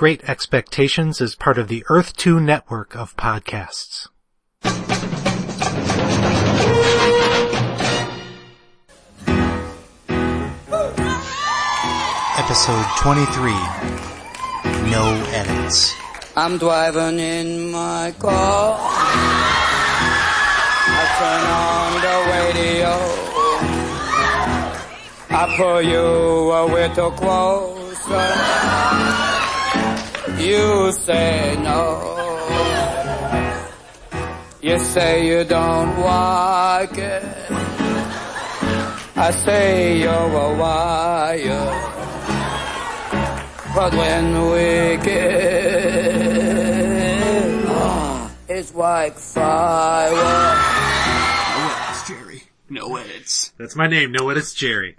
Great Expectations is part of the Earth 2 network of podcasts. Episode 23. No edits. I'm driving in my car. I turn on the radio. I pull you a little closer. You say no. You say you don't like it. I say you're a liar. But when we get, ah, it's like fire. No edits, Jerry. No edits. That's my name. No edits, Jerry.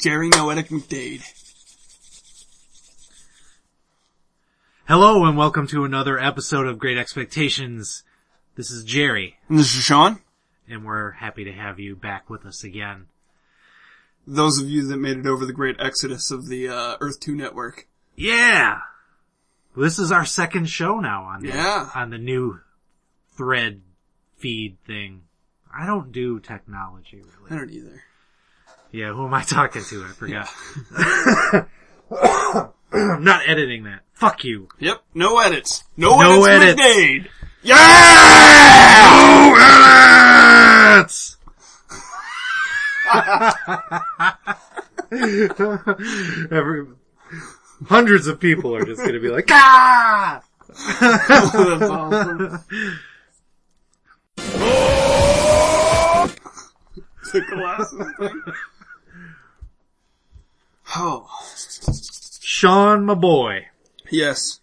Jerry No Edit McDade. Hello and welcome to another episode of Great Expectations. This is Jerry And this is Sean. and we're happy to have you back with us again. Those of you that made it over the great exodus of the uh, Earth 2 network. Yeah! This is our second show now on the, Yeah. on the new thread feed thing. I don't do technology really. I don't either. Yeah, who am I talking to? I forgot. I'm not editing that. Fuck you. Yep. No edits. No, No edits, edits. McDade. Yeah! No edits! Every, hundreds of people are just gonna be like, ah! That's awesome. the glasses thing. Oh. Sean, my boy. Yes.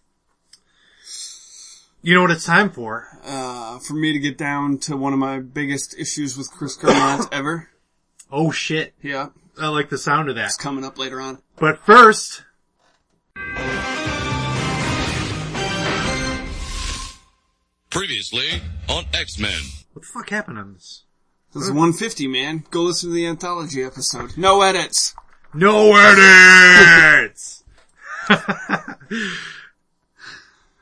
You know what it's time for? Uh, for me to get down to one of my biggest issues with Chris Claremont ever. Oh shit. Yeah. I like the sound of that. It's coming up later on. But first, Previously on X-Men. what the fuck happened on this? This is 150, man. Go listen to the anthology episode. No edits. No edits!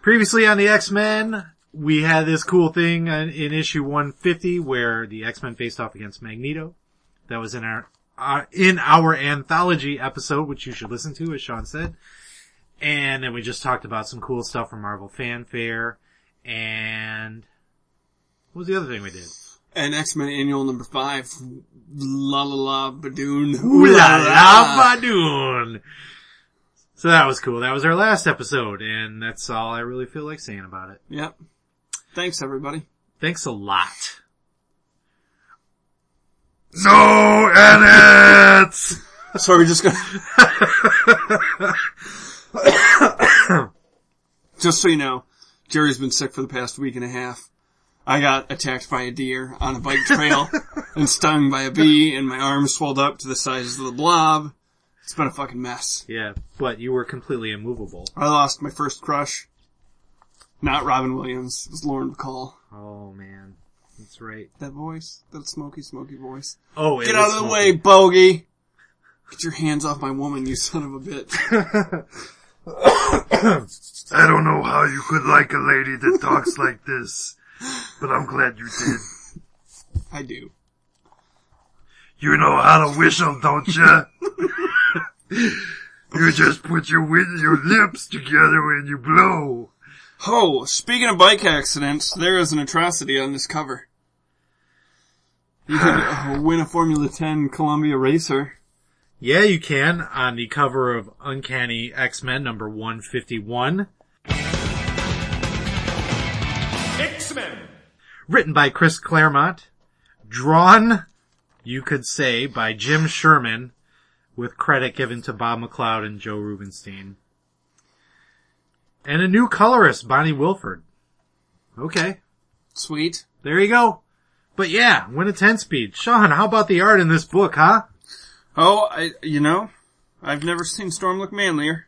Previously on the X-Men, we had this cool thing in, issue 150 where the X-Men faced off against Magneto. That was in our, uh, in our anthology episode, which you should listen to, as Sean said. And then we just talked about some cool stuff from Marvel Fanfare. And what was the other thing we did? And X-Men Annual number 5. La la la badoon. Ooh la la badoon. So that was cool. That was our last episode, and that's all I really feel like saying about it. Yep. Thanks everybody. Thanks a lot. No edits! So we're just gonna... just so you know, Jerry's been sick for the past week and a half. I got attacked by a deer on a bike trail and stung by a bee and my arm swelled up to the size of the blob. It's been a fucking mess. Yeah, but you were completely immovable. I lost my first crush. Not Robin Williams. It was Lauren Bacall. Oh man. That's right. That voice. That smoky, smoky voice. Oh, Get out of the smoky. way, bogey! Get your hands off my woman, you son of a bitch. I don't know how you could like a lady that talks like this, but I'm glad you did. I do. You know how to whistle, don't you? you just put your wi- your lips together and you blow. Oh, speaking of bike accidents, there is an atrocity on this cover. You could uh, win a Formula 10 Columbia Racer. Yeah, you can on the cover of Uncanny X-Men number 151. Written by Chris Claremont. Drawn, you could say, by Jim Sherman, with credit given to Bob McLeod and Joe Rubenstein. And a new colorist, Bonnie Wilford. Okay, Sweet. there you go. But yeah, win a 10 speed. Sean, how about the art in this book, huh? Oh, I, you know, I've never seen Storm look manlier.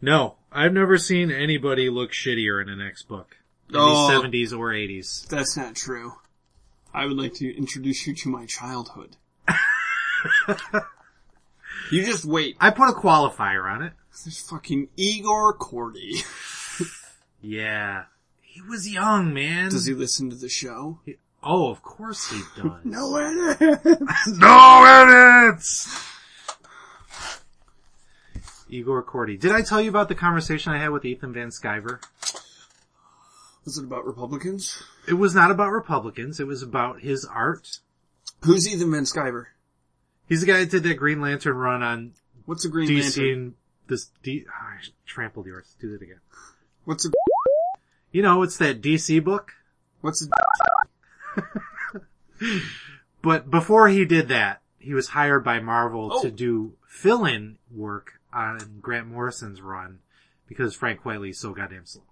No, I've never seen anybody look shittier in an X book. In Oh. the 70s or 80s. That's not true. I would like to introduce you to my childhood. you just wait. I put a qualifier on it. There's fucking Igor Kordey. Yeah. He was young, man. Does he listen to the show? Oh, of course he does. No edit. No edits! Igor Kordey. Did I tell you about the conversation I had with Ethan Van Sciver? Was it about Republicans? It was not about Republicans. It was about his art. Who's Ethan Van Sciver? He's the guy that did that Green Lantern run on What's a Green DC Lantern? and this D, oh, I trampled yours. Do that again. What's a, You know, it's that DC book. what's a, But before he did that, he was hired by Marvel Oh. to do fill-in work on Grant Morrison's run because Frank Quitely's so goddamn slow.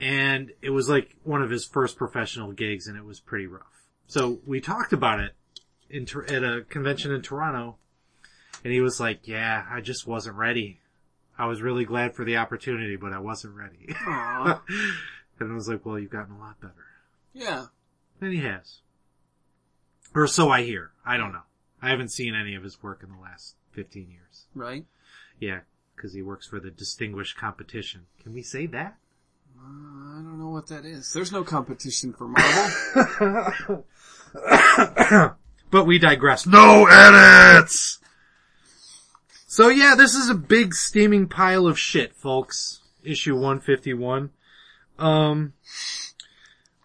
And it was like one of his first professional gigs and it was pretty rough. So we talked about it in, at a convention in Toronto and he was like, yeah, I just wasn't ready. I was really glad for the opportunity, but I wasn't ready. And I was like, well, you've gotten a lot better. yeah. And he has. Or so I hear. I don't know. I haven't seen any of his work in the last 15 years. Right? Yeah, because he works for the Distinguished Competition. Can we say that? Uh, I don't know what that is. There's no competition for Marvel. But we digress. No edits! So yeah, this is a big steaming pile of shit, folks. Issue 151. Um,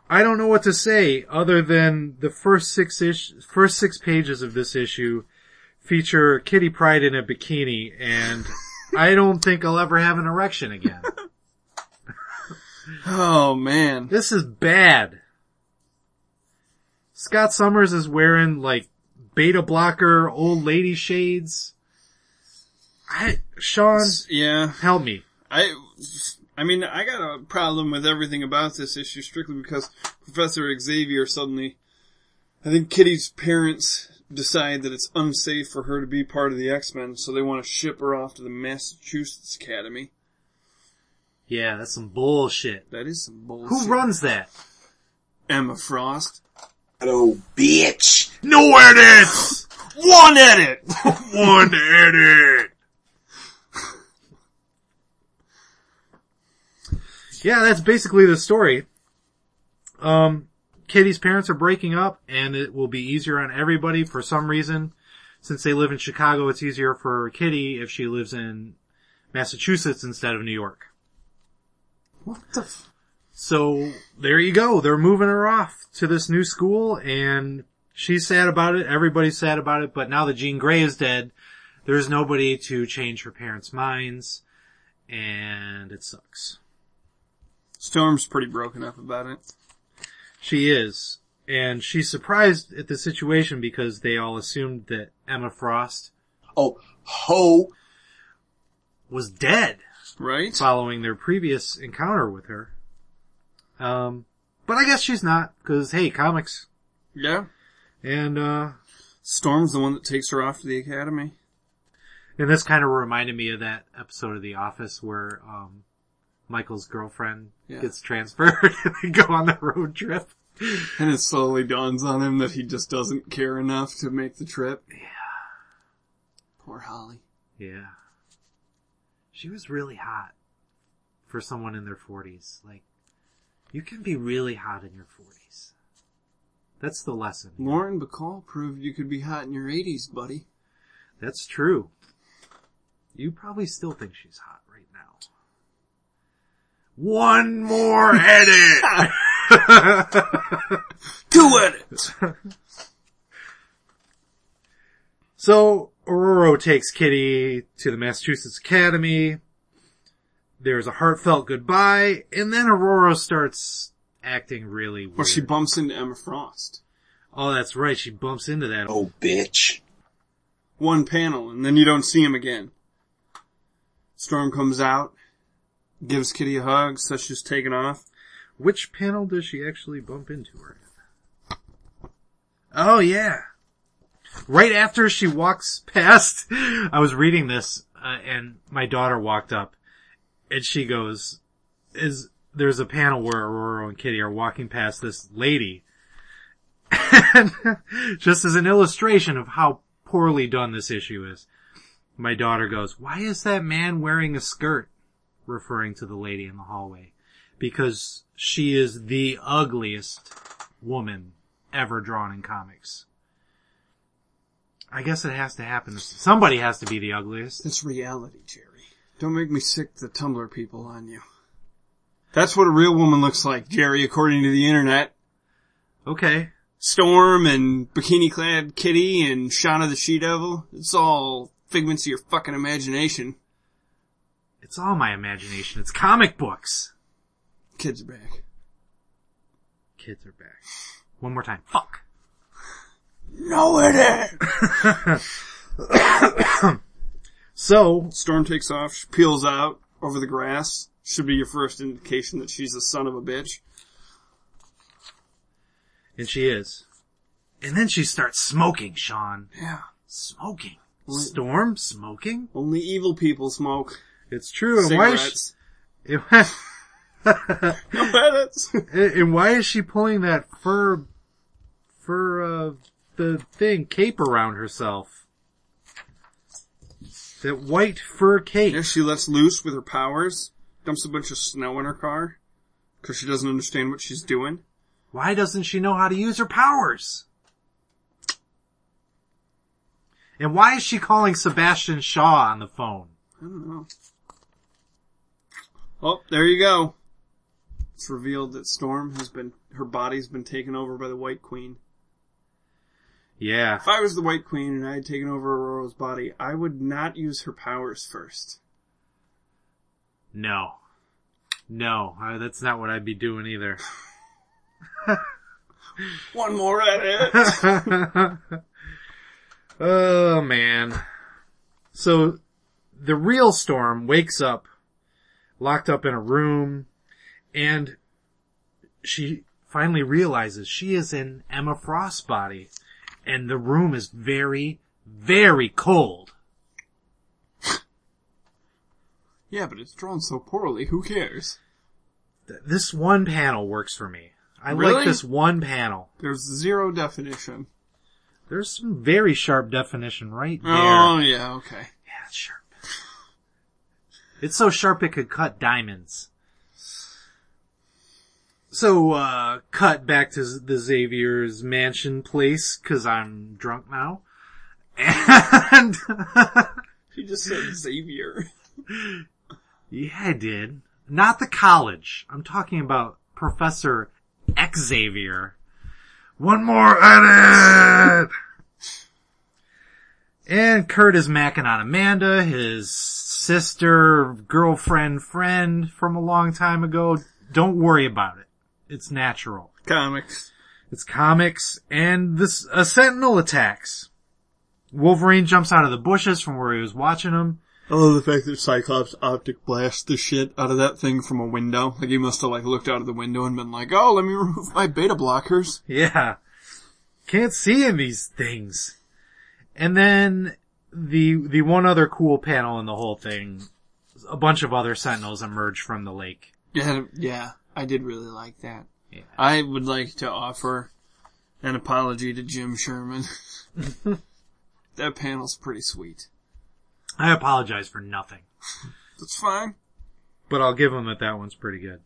I don't know what to say other than the first six ish, first six pages of this issue feature Kitty Pryde in a bikini and I don't think I'll ever have an erection again. oh man. This is bad. Scott Summers is wearing like beta blocker old lady shades. I, Sean, Yeah. help me. I, I mean, I got a problem with everything about this issue strictly because Professor Xavier suddenly, I think Kitty's parents decide that it's unsafe for her to be part of the X-Men, so they want to ship her off to the Massachusetts Academy. Yeah, that's some bullshit. That is some bullshit. Who runs that? Emma Frost. Hello bitch. No edits! One edit! One edit! Yeah, that's basically the story. Um, Kitty's parents are breaking up and it will be easier on everybody for some reason. Since they live in Chicago, it's easier for Kitty if she lives in Massachusetts instead of New York. What the f- So there you go. They're moving her off to this new school and she's sad about it. Everybody's sad about it. But now that Jean Grey is dead, there's nobody to change her parents' minds and it sucks. Storm's pretty broken up about it. She is. And she's surprised at the situation because they all assumed that Emma Frost Oh, ho! was dead Right? following their previous encounter with her. Um, but I guess she's not, cause hey, comics. Yeah. And, uh, Storm's the one that takes her off to the academy. And this kind of reminded me of that episode of The Office where um Michael's girlfriend Yeah. gets transferred and they go on the road trip. And it slowly dawns on him that he just doesn't care enough to make the trip. Yeah. Poor Holly. Yeah. She was really hot for someone in their 40s. Like, you can be really hot in your 40s. That's the lesson. Lauren Bacall proved you could be hot in your 80s, buddy. That's true. You probably still think she's hot right now. One more edit! Two edits! So Ororo takes Kitty to the Massachusetts Academy. There's a heartfelt goodbye, and then Ororo starts acting really weird. Or she bumps into Emma Frost. oh, that's right. She bumps into that. Oh, bitch. One panel, and then you don't see him again. Storm comes out, gives Kitty a hug, says she's taken off. Which panel does she actually bump into her? in? Oh yeah. Right after she walks past, I was reading this, uh, and my daughter walked up, and she goes, "Is there's a panel where Ororo and Kitty are walking past this lady, and just as an illustration of how poorly done this issue is, my daughter goes, why is that man wearing a skirt? Referring to the lady in the hallway. Because she is the ugliest woman ever drawn in comics. I guess it has to happen. Somebody has to be the ugliest. It's reality, Jerry. Don't make me sick the Tumblr people on you. That's what a real woman looks like, Jerry, according to the internet. Okay. Storm and bikini clad kitty and Shanna the She Devil. It's all figments of your fucking imagination. It's all my imagination. It's comic books. Kids are back. Kids are back. One more time. Fuck. No it is! So, Storm takes off, she peels out over the grass. Should be your first indication that she's a son of a bitch. and she is. And then she starts smoking, Sean. Yeah. Smoking. What? Storm smoking? Only evil people smoke It's true. And why is cigarettes. she, No and why is she pulling that fur, fur, uh, the thing, cape around herself? That white fur cape. yeah, she lets loose with her powers, dumps a bunch of snow in her car, cause she doesn't understand what she's doing. Why doesn't she know how to use her powers? And why is she calling Sebastian Shaw on the phone? I don't know. Oh, there you go. It's revealed that Storm has been, her body's been taken over by the White Queen. Yeah. If I was the White Queen and I had taken over Ororo's body, I would not use her powers first. No. No, uh, that's not what I'd be doing either. One more edit. oh man. So, the real Storm wakes up, locked up in a room, and she finally realizes she is in Emma Frost's body, and the room is very, very cold. yeah, but it's drawn so poorly, who cares? Th- This one panel works for me. I Really? like this one panel. There's zero definition. There's some very sharp definition right oh, there. Oh, yeah, okay. Yeah, it's sharp. It's so sharp it could cut diamonds. So, uh, cut back to the Xavier's mansion place, cause I'm drunk now. And, She just said Xavier. yeah, I did. Not the college. I'm talking about Professor Xavier. One more edit! And Kurt is macking on Amanda, his sister, girlfriend, friend from a long time ago. Don't worry about it. It's natural. Comics. It's comics, and this, a sentinel attacks. Wolverine jumps out of the bushes from where he was watching him. I love the fact that Cyclops optic blasts the shit out of that thing from a window. Like he must have like looked out of the window and been like, oh, let me remove my beta blockers. Yeah. Can't see in these things. And then the, the one other cool panel in the whole thing, a bunch of other sentinels emerge from the lake. Yeah, yeah, I did really like that. Yeah. I would like to offer an apology to Jim Sherman. that panel's pretty sweet. I apologize for nothing. That's fine. but I'll give them that that one's pretty good.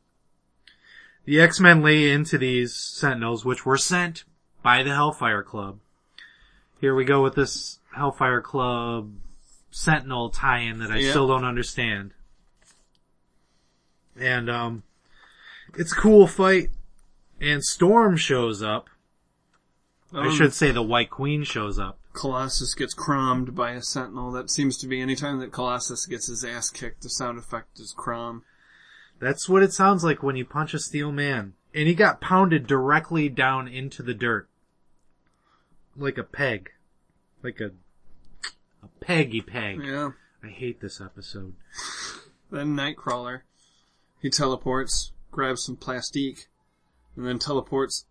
The X-Men lay into these Sentinels, which were sent by the Hellfire Club. Here we go with this Hellfire Club Sentinel tie-in that I Yeah. still don't understand. And, um, it's a cool fight, and Storm shows up. I Um, should say the White Queen shows up. Colossus gets crommed by a sentinel. That seems to be anytime that Colossus gets his ass kicked, the sound effect is crom. That's what it sounds like when you punch a steel man. And he got pounded directly down into the dirt. Like a peg. Like a, a peggy peg. Yeah. I hate this episode. Then Nightcrawler, he teleports, grabs some plastique, and then teleports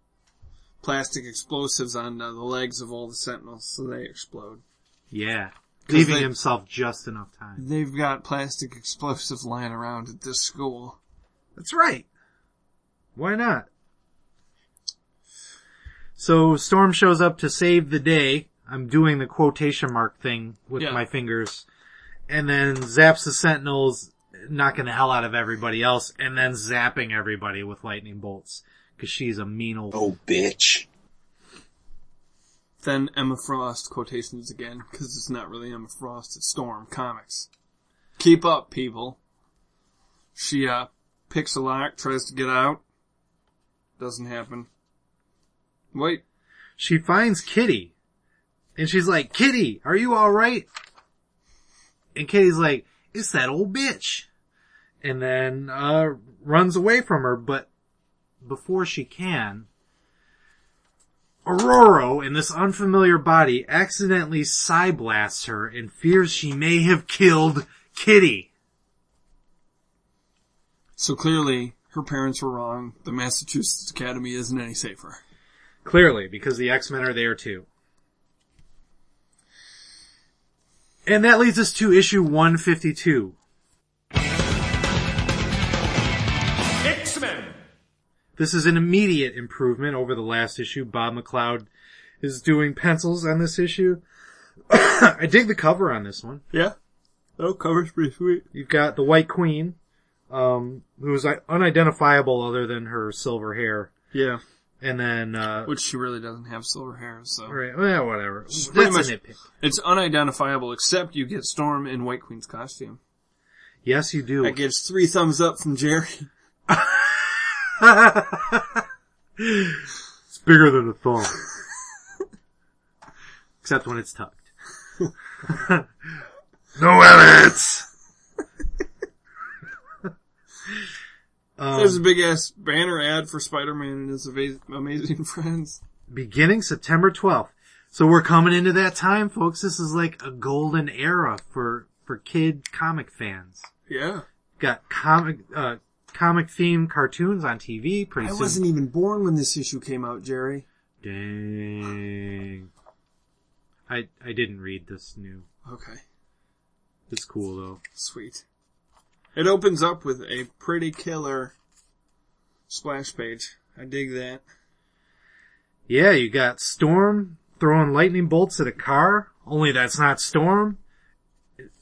plastic explosives on uh, the legs of all the sentinels so they explode. Yeah. Leaving they- himself just enough time. They've got plastic explosives lying around at this school. That's right. Why not? So Storm shows up to save the day. I'm doing the quotation mark thing with Yeah. my fingers. and then zaps the sentinels, knocking the hell out of everybody else, and then zapping everybody with lightning bolts. Cause she's a mean old Oh, bitch. Then Emma Frost quotations again, because it's not really Emma Frost, it's Storm Comics. Keep up, people. She, uh, picks a lock, tries to get out. Doesn't happen. Wait, she finds Kitty. And she's like, Kitty, are you alright? And Kitty's like, it's that old bitch. And then, uh, runs away from her, but before she can, Ororo, in this unfamiliar body, accidentally blasts her and fears she may have killed Kitty. so clearly her parents were wrong. The Massachusetts Academy isn't any safer. Clearly, because the X-Men are there too. And that leads us to issue 152. This is an immediate improvement over the last issue. Bob McLeod is doing pencils on this issue. I dig the cover on this one. Yeah. Oh, cover's pretty sweet. You've got the White Queen, um, who is unidentifiable other than her silver hair. Yeah. And then, uh, Which she really doesn't have silver hair, so. right, well, whatever. That's a nitpick. It's unidentifiable except you get Storm in White Queen's costume. Yes, you do. That gets three thumbs up from Jerry. It's bigger than a thumb. Except when it's tucked. No evidence! There's a big ass banner ad for Spider-Man and his Amazing Friends. beginning September 12th. So we're coming into that time, folks. This is like a golden era for, for kid comic fans. Yeah. Got comic, uh, comic theme cartoons on TV pretty I soon. wasn't even born when this issue came out, Jerry. Dang. I, I didn't read this new. Okay. It's cool though. Sweet. It opens up with a pretty killer splash page. I dig that. Yeah, you got Storm throwing lightning bolts at a car, only that's not Storm.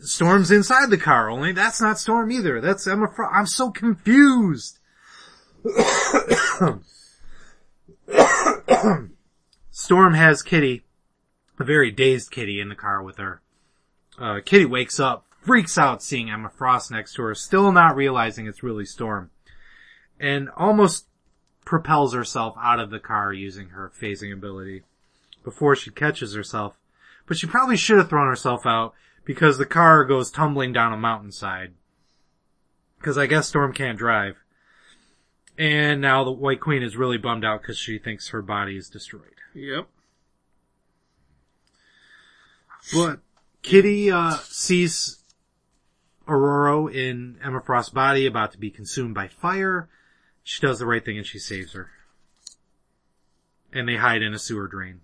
Storm's inside the car, only that's not Storm either. That's Emma Frost. I'm so confused. Storm has Kitty, a very dazed Kitty in the car with her. Uh, Kitty wakes up, freaks out seeing Emma Frost next to her, still not realizing it's really Storm. And almost propels herself out of the car using her phasing ability before she catches herself. But she probably should have thrown herself out because the car goes tumbling down a mountainside. Cause I guess Storm can't drive. And now the White Queen is really bummed out because she thinks her body is destroyed. Yep. But Kitty uh, sees Ororo in Emma Frost's body about to be consumed by fire. She does the right thing and she saves her. And they hide in a sewer drain.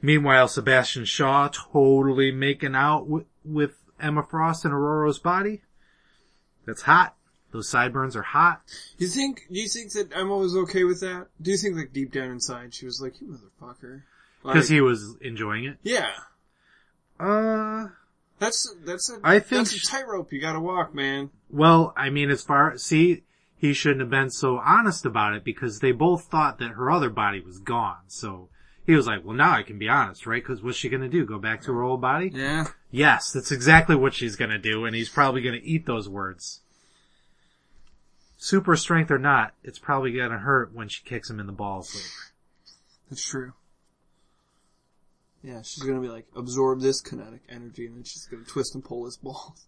Meanwhile, Sebastian Shaw totally making out w- with Emma Frost in Ororo's body. That's hot. Those sideburns are hot. Do You think? Do you think that Emma was okay with that? Do you think, like deep down inside, she was like, "You motherfucker," Because he was enjoying it. Yeah. Uh, That's that's a I think that's a tightrope you got to walk, man. Well, I mean, as far, see, he shouldn't have been so honest about it because they both thought that her other body was gone. So he was like, well, now I can be honest, right? Cause what's she gonna do? Go back to her old body? Yeah. Yes, that's exactly what she's gonna do and he's probably gonna eat those words. Super strength or not, it's probably gonna hurt when she kicks him in the balls later. That's true. Yeah, she's gonna be like, absorb this kinetic energy, and then she's gonna twist and pull his balls.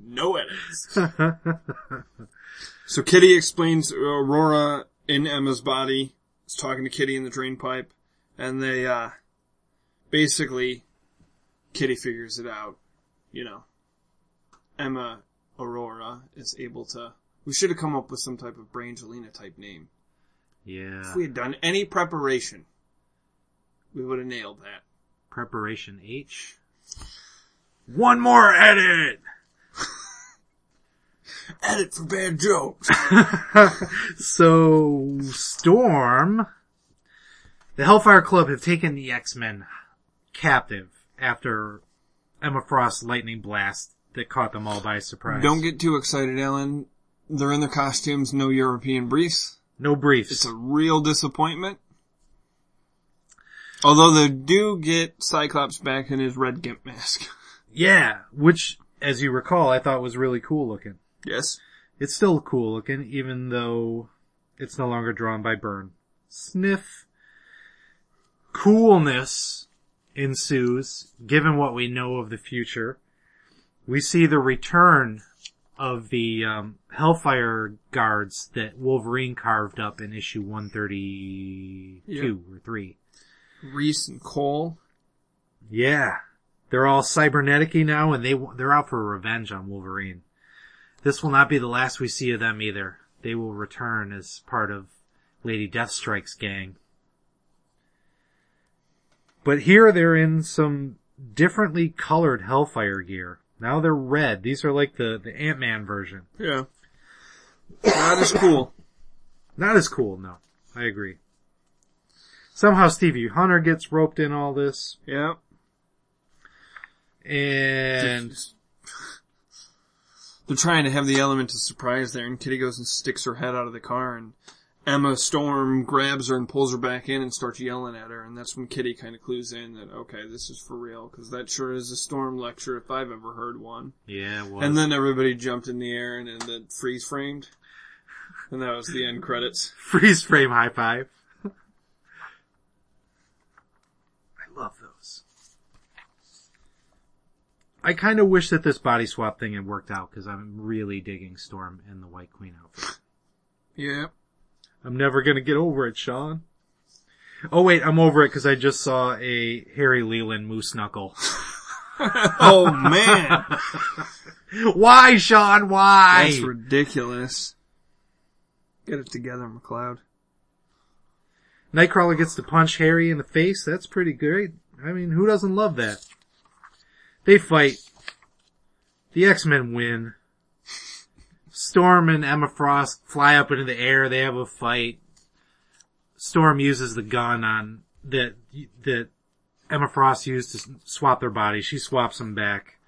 no edits. so Kitty explains Ororo in Emma's body is talking to Kitty in the drain pipe, and they, uh, basically, Kitty figures it out. You know, Emma Ororo is able to, we should have come up with some type of Brangelina type name. Yeah. If we had done any preparation, we would have nailed that. Preparation H. One more edit! Edit for bad jokes. So, Storm, the Hellfire Club have taken the X-Men captive after Emma Frost's lightning blast that caught them all by surprise. Don't get too excited, Ellen. They're in their costumes, no European briefs. no briefs. It's a real disappointment. Although they do get Cyclops back in his red gimp mask. yeah, which, as you recall, I thought was really cool looking. Yes. It's still cool looking, even though it's no longer drawn by Byrne. Sniff. Coolness ensues, given what we know of the future. We see the return of the um, Hellfire guards that Wolverine carved up in issue 132 or 3. Reese and Cole. Yeah. They're all cybernetic now and they, they're out for revenge on Wolverine. This will not be the last we see of them either. They will return as part of Lady Deathstrike's gang. But here they're in some differently colored Hellfire gear. Now they're red. These are like the, the Ant-Man version. Yeah. Not as cool. Not as cool, no. I agree. Somehow Stevie Hunter gets roped in all this, Yeah. and They're trying to have the element of surprise there, and Kitty goes and sticks her head out of the car, and Emma Storm grabs her and pulls her back in and starts yelling at her, and that's when Kitty kind of clues in that, okay, this is for real, because that sure is a Storm lecture if I've ever heard one. yeah. And then everybody jumped in the air and, and then freeze framed. And that was the end credits. freeze frame high five. I love those. I kind of wish that this body swap thing had worked out because I'm really digging Storm and the White Queen outfit. Yeah. I'm never gonna get over it, Sean. Oh wait, I'm over it because I just saw a Harry Leland moose knuckle. Oh man! Why, Sean? Why? That's ridiculous. Get it together, McLeod. Nightcrawler gets to punch Harry in the face. That's pretty great. I mean, who doesn't love that? They fight. The X-Men win. Storm and Emma Frost fly up into the air. They have a fight. Storm uses the gun on that that Emma Frost used to swap their bodies. She swaps them back.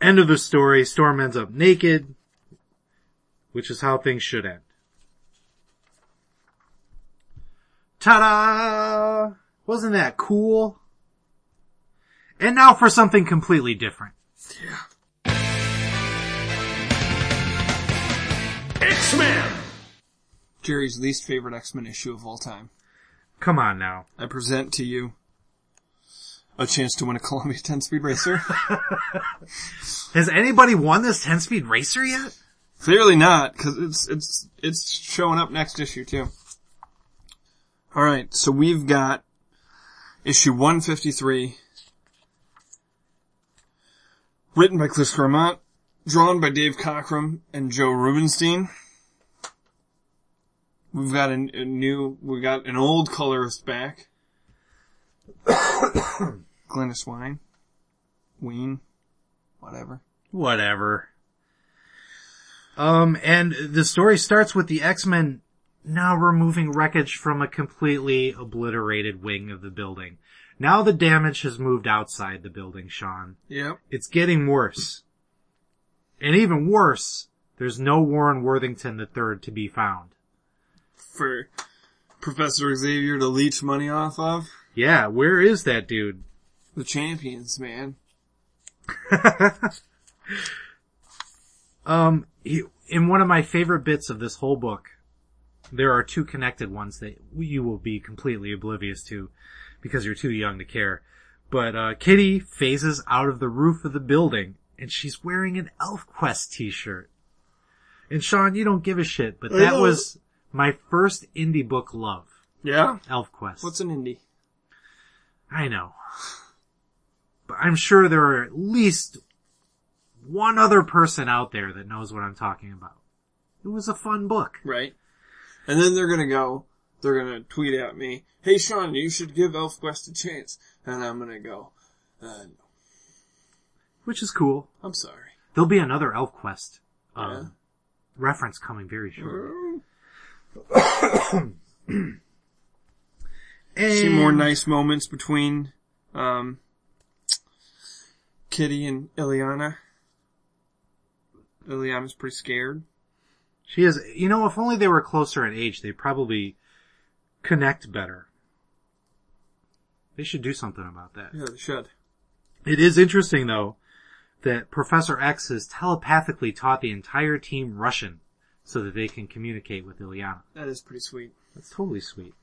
End of the story. Storm ends up naked, which is how things should end. Ta-da! Wasn't that cool? And now for something completely different. X-Men. Jerry's least favorite X-Men issue of all time. Come on now. I present to you a chance to win a Columbia 10 speed racer. Has anybody won this 10 speed racer yet? Clearly not, because it's it's it's showing up next issue too. All right, so we've got issue 153, written by Chris Claremont, drawn by Dave Cockrum and Joe Rubenstein. We've got a, a new, we've got an old colorist back. Glynis Wein, Ween, whatever. Whatever. Um, and the story starts with the X-Men now removing wreckage from a completely obliterated wing of the building. Now the damage has moved outside the building, Sean. Yep. It's getting worse. And even worse, there's no Warren Worthington III to be found. For Professor Xavier to leech money off of. Yeah, where is that dude? The champions, man. Um, he, in one of my favorite bits of this whole book, there are two connected ones that you will be completely oblivious to because you're too young to care. But, uh, Kitty phases out of the roof of the building and she's wearing an ElfQuest t-shirt. And Sean, you don't give a shit, but that was my first indie book love. Yeah? ElfQuest. What's an indie? I know. But I'm sure there are at least one other person out there that knows what I'm talking about. It was a fun book. Right. And then they're gonna go, they're gonna tweet at me, hey Sean, you should give ElfQuest a chance. And I'm gonna go, uh, no, Which is cool. I'm sorry. There'll be another ElfQuest, um, Yeah. reference coming very shortly. See more nice moments between Um, Kitty and Illyana. Illyana's pretty scared. She is, you know, if only they were closer in age, they'd probably connect better. They should do something about that. Yeah, they should. It is interesting though that Professor X has telepathically taught the entire team Russian so that they can communicate with Illyana. That is pretty sweet. That's totally sweet.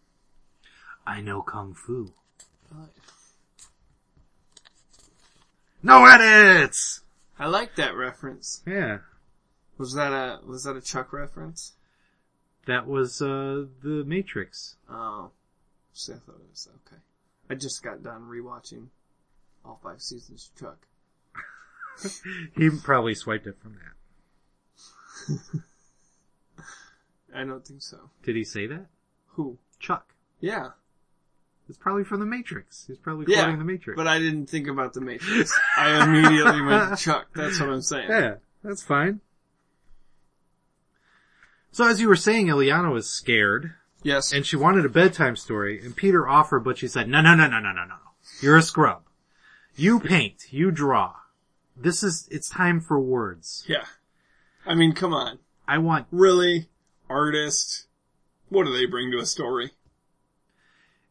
I know Kung Fu. No edits! I like that reference. Yeah. Was that a was that a Chuck reference? That was, uh, the Matrix. Oh, see, I thought it was okay. I just got done rewatching all five seasons of Chuck. He probably swiped it from that. I don't think so. Did he say that? Who? Chuck. Yeah, It's probably from the Matrix. He's probably yeah. quoting the Matrix. But I didn't think about the Matrix. I immediately went to Chuck. That's what I'm saying. Yeah, that's fine. So as you were saying, Illyana was scared, Yes. and she wanted a bedtime story, and Peter offered, but she said, no, no, no, no, no, no, no. You're a scrub. You paint. You draw. This is, it's time for words. yeah. I mean, come on. I want, Really? Artist? What do they bring to a story?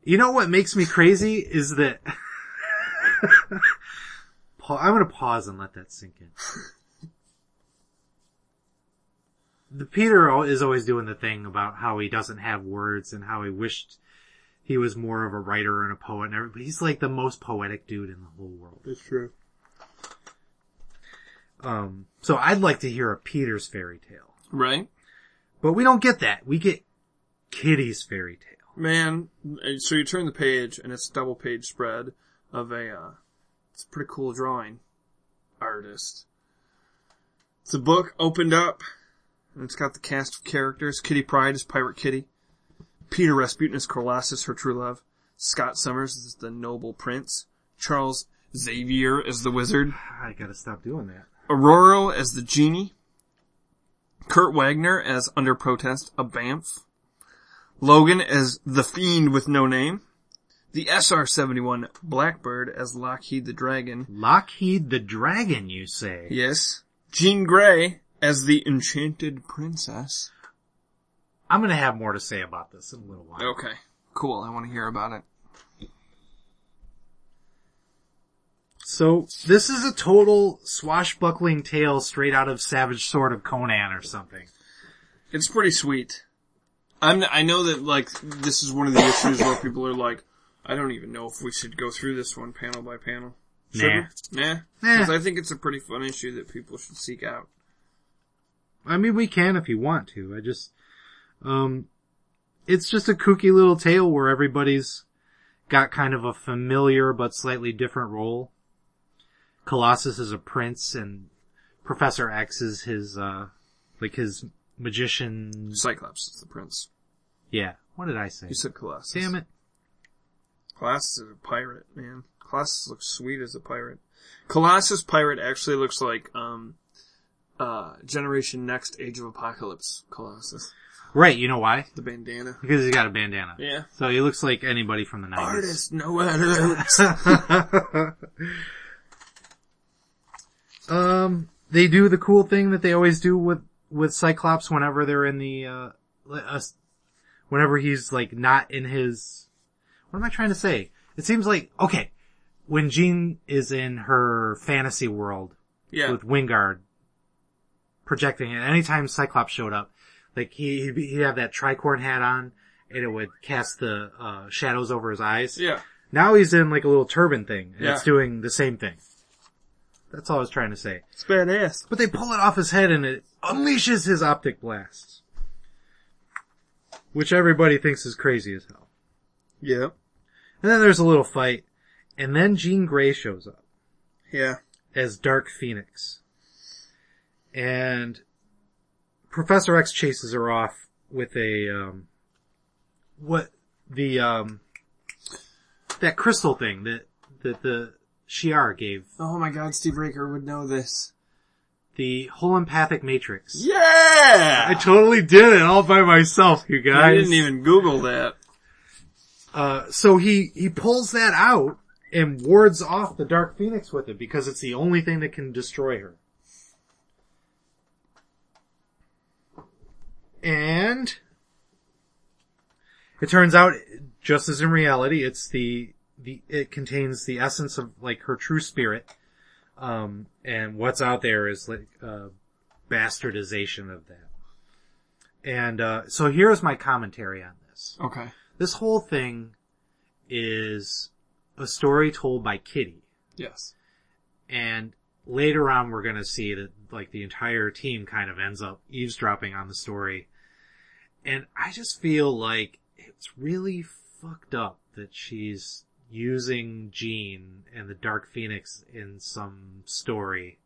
you know what makes me crazy is that, I'm gonna pause and let that sink in. the Peter is always doing the thing about how he doesn't have words and how he wished he was more of a writer and a poet and everything. He's like the most poetic dude in the whole world. It's true. Um, so I'd like to hear a Peter's fairy tale, Right? but we don't get that. We get Kitty's fairy tale. Man, so you turn the page and it's a double page spread of a, uh, it's a pretty cool drawing. Artist. It's a book opened up and it's got the cast of characters. Kitty Pryde is Pirate Kitty. Peter Rasputin is Colossus, her true love. Scott Summers is the noble prince. Charles Xavier is the wizard. I gotta stop doing that. Ororo as the genie. Kurt Wagner as under protest a Bamf. Logan as the fiend with no name. The SR-71 Blackbird as Lockheed the Dragon. Lockheed the Dragon, you say? Yes. Jean Grey as the Enchanted Princess. I'm gonna have more to say about this in a little while. Okay. Cool. I want to hear about it. So, this is a total swashbuckling tale straight out of Savage Sword of Conan or something. It's pretty sweet. I'm, I know that like, this is one of the issues where people are like, I don't even know if we should go through this one panel by panel. Should Nah. we? Nah. Nah. 'Cause I think it's a pretty fun issue that people should seek out. I mean, we can if you want to. I just, um, it's just a kooky little tale where everybody's got kind of a familiar but slightly different role. Colossus is a prince and Professor X is his, uh, like his magician. Cyclops is the prince. Yeah. What did I say? You said Colossus. Damn it. Colossus is a pirate, man. Colossus looks sweet as a pirate. Colossus pirate actually looks like, um, uh, Generation Next Age of Apocalypse Colossus. Right, you know why? The bandana. Because he's got a bandana. Yeah. So he looks like anybody from the 90s. Artist, no edits. Um, they do the cool thing that they always do with, with Cyclops whenever they're in the, uh, uh, whenever he's like not in his, what am I trying to say? It seems like, okay, when Jean is in her fantasy world yeah. with Wyngarde projecting it, anytime Cyclops showed up, like he, he'd, be, he'd have that tricorn hat on and it would cast the, uh, shadows over his eyes. Yeah. Now he's in like a little turban thing and Yeah. it's doing the same thing. That's all I was trying to say. It's badass. But they pull it off his head and it unleashes his optic blasts. Which everybody thinks is crazy as hell. Yeah. And then there's a little fight. And then Jean Grey shows up Yeah. as Dark Phoenix. And Professor X chases her off with a, um, what, the, um, that crystal thing that, that the Shi'ar gave. Oh my god, Steve Raker would know this. The holempathic matrix. Yeah! I totally did it all by myself, you guys. I didn't even Google that. Uh, so he, he pulls that out and wards off the Dark Phoenix with it because it's the only thing that can destroy her. And it turns out, just as in reality, it's the, the, it contains the essence of like her true spirit. Um, and what's out there is like, uh, bastardization of that. And, uh, so here's my commentary on this. Okay. This whole thing is a story told by Kitty. Yes. And later on we're gonna see that like the entire team kind of ends up eavesdropping on the story. And I just feel like it's really fucked up that she's using Jean and the Dark Phoenix in some story.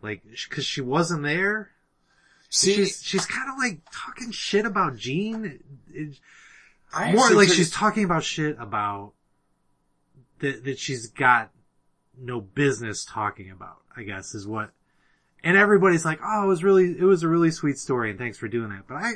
Like, cause she wasn't there. See, She's, she's kind of like talking shit about Jean. It- I more like she's talking about shit about that that she's got no business talking about. I guess is what. And everybody's like, "Oh, it was really, it was a really sweet story, and thanks for doing that." But I,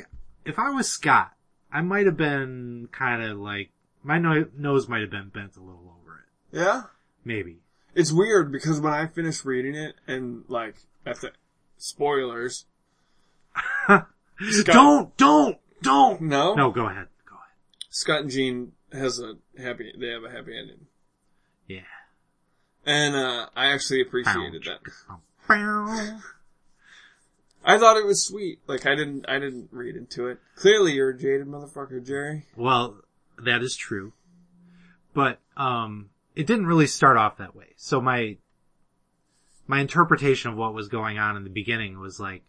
if I was Scott, I might have been kind of like my no- nose might have been bent a little over it, Yeah. maybe. It's weird because when I finished reading it and like at the spoilers, Scott- Don't, don't, don't. no, No, go ahead, go ahead. Scott and Jean has a happy. They have a happy ending, Yeah. and uh I actually appreciated that. Bow. I thought it was sweet. Like I didn't. I didn't read into it. Clearly, you're a jaded motherfucker, Jerry. Well, that is true. But, um, it didn't really start off that way. So my, my interpretation of what was going on in the beginning was like,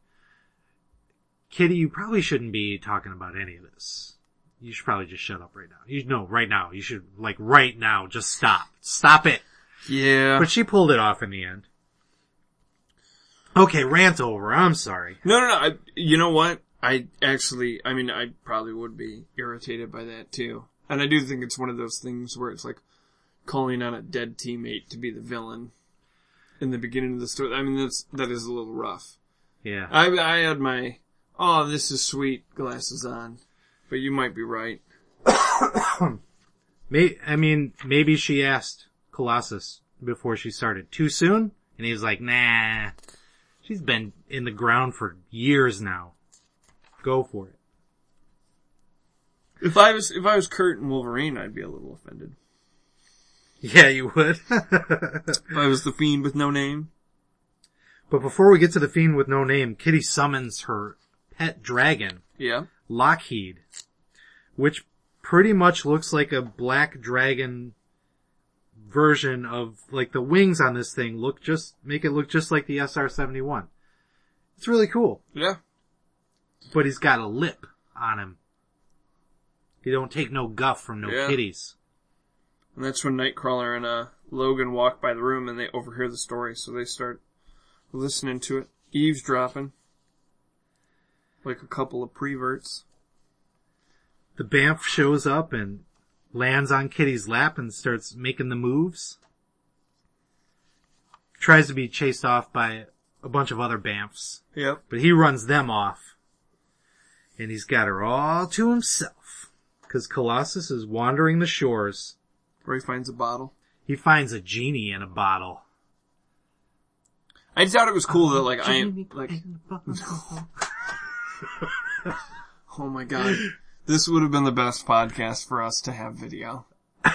Kitty, you probably shouldn't be talking about any of this. You should probably just shut up right now. You know, right now. You should, like, right now, just stop. Stop it. Yeah. But she pulled it off in the end. Okay, rant over. I'm sorry. No, no, no. I, you know what? I actually, I mean, I probably would be irritated by that too. And I do think it's one of those things where it's like calling on a dead teammate to be the villain in the beginning of the story. I mean, that's, that is a little rough. Yeah. I, I had my, oh, this is sweet glasses on. But you might be right. May, I mean, maybe she asked Colossus before she started too soon, and he was like, nah, she's been in the ground for years now. Go for it. If I was, if I was Kurt and Wolverine, I'd be a little offended. Yeah, you would. If I was the fiend with no name. but before we get to the fiend with no name, Kitty summons her pet dragon, Yeah. Lockheed, which pretty much looks like a black dragon version of, like the wings on this thing look just, make it look just like the SR-71. It's really cool. Yeah. but he's got a lip on him. He don't take no guff from no Yeah. kitties. And that's when Nightcrawler and uh, Logan walk by the room and they overhear the story, so they start listening to it, eavesdropping, like a couple of preverts. The Bamf shows up and lands on Kitty's lap and starts making the moves. Tries to be chased off by a bunch of other Bamfs, Yep. but he runs them off. And he's got her all to himself. Cause Colossus is wandering the shores. Where he finds a bottle. He finds a genie in a bottle. I just thought it was cool that like I am like, in a bottle. oh my god, this would have been the best podcast for us to have video.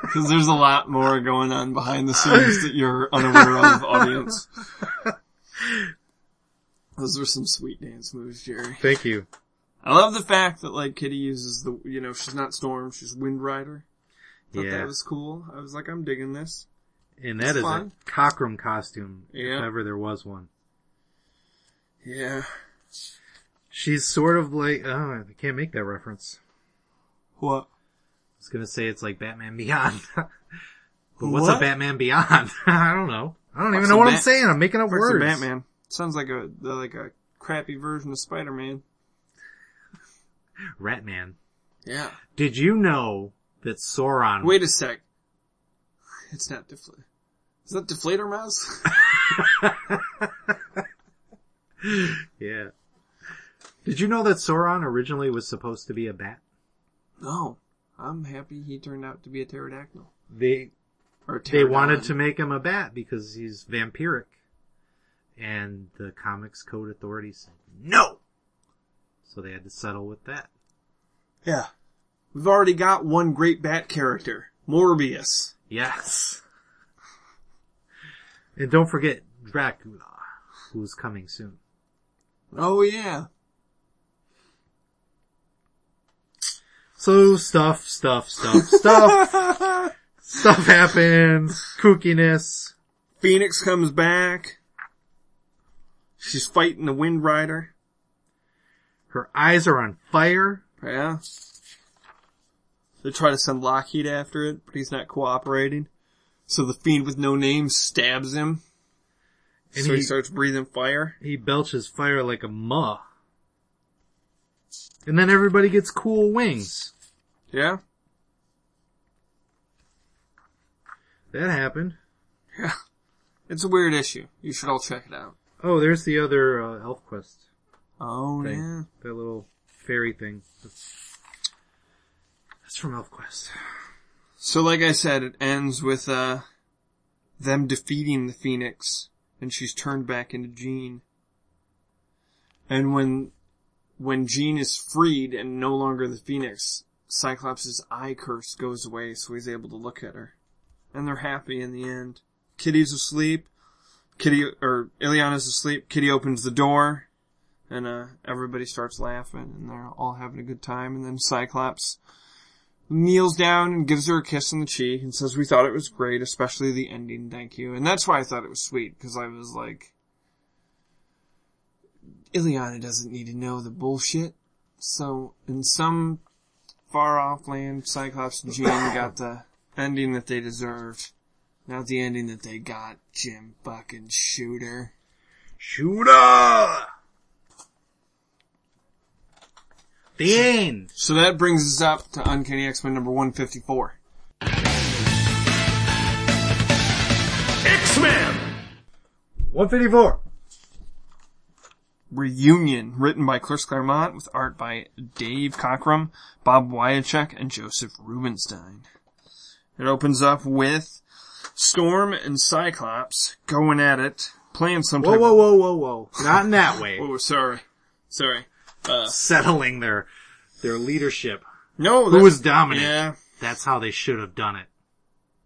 Because there's a lot more going on behind the scenes that you're unaware of, audience. Those were some sweet dance moves, Jerry. Thank you. I love the fact that like Kitty uses the, you know, she's not Storm, she's Wind Rider. Thought Yeah. that was cool. I was like, I'm digging this. And that It's is fun. a Cockrum costume, Yeah. if ever there was one. Yeah. She's sort of like, oh, I can't make that reference. What? I was gonna say it's like Batman Beyond. but what's a Batman Beyond? I don't know. I don't What's even know what I'm saying. I'm making up Where's words. Batman? Sounds like a like a crappy version of Spider Man. Ratman. Yeah. Did you know that Sauron? Wait a sec. It's not deflate. Is that Deflator Mouse? Yeah. Did you know that Sauron originally was supposed to be a bat? no. I'm happy he turned out to be a pterodactyl. They Or They wanted to make him a bat because he's vampiric. And the Comics Code Authority said no! So they had to settle with that. Yeah. We've already got one great bat character, Morbius. Yes! And don't forget Dracula, who's coming soon. Oh yeah. So stuff, stuff, stuff, stuff, stuff happens, kookiness. Phoenix comes back. She's fighting the Wind Rider. Her eyes are on fire. Yeah. They try to send Lockheed after it, but he's not cooperating. So the fiend with no name stabs him. And so he he- starts breathing fire. He belches fire like a muh. And then everybody gets cool wings. Yeah? That happened. Yeah. It's a weird issue. You should all check it out. Oh, there's the other uh, Elf Quest Oh thing. yeah. That little fairy thing. That's from Elf Quest. So like I said, it ends with, uh, them defeating the Phoenix, and she's turned back into Jean. And when, when Jean is freed and no longer the Phoenix, Cyclops' eye curse goes away, so he's able to look at her. And they're happy in the end. Kitty's asleep. Kitty, or Illyana's asleep. Kitty opens the door, and, uh, everybody starts laughing, and they're all having a good time, and then Cyclops kneels down and gives her a kiss on the cheek and says, we thought it was great, especially the ending, thank you. And that's why I thought it was sweet, because I was like, Illyana doesn't need to know the bullshit. So, in some far off land, Cyclops and Jean got the ending that they deserved. Not the ending that they got, Jim fucking Shooter. Shooter! The end! So that brings us up to Uncanny X-Men number 154. X-Men! 154. Reunion, written by Chris Claremont with art by Dave Cockrum, Bob Wiacek, and Joseph Rubinstein. It opens up with Storm and Cyclops going at it, playing some Whoa, type whoa, of- whoa, whoa, whoa. Not in that way. Oh, sorry. Sorry. Uh, Settling their, their leadership. no, Who was dominant? Yeah. That's how they should have done it.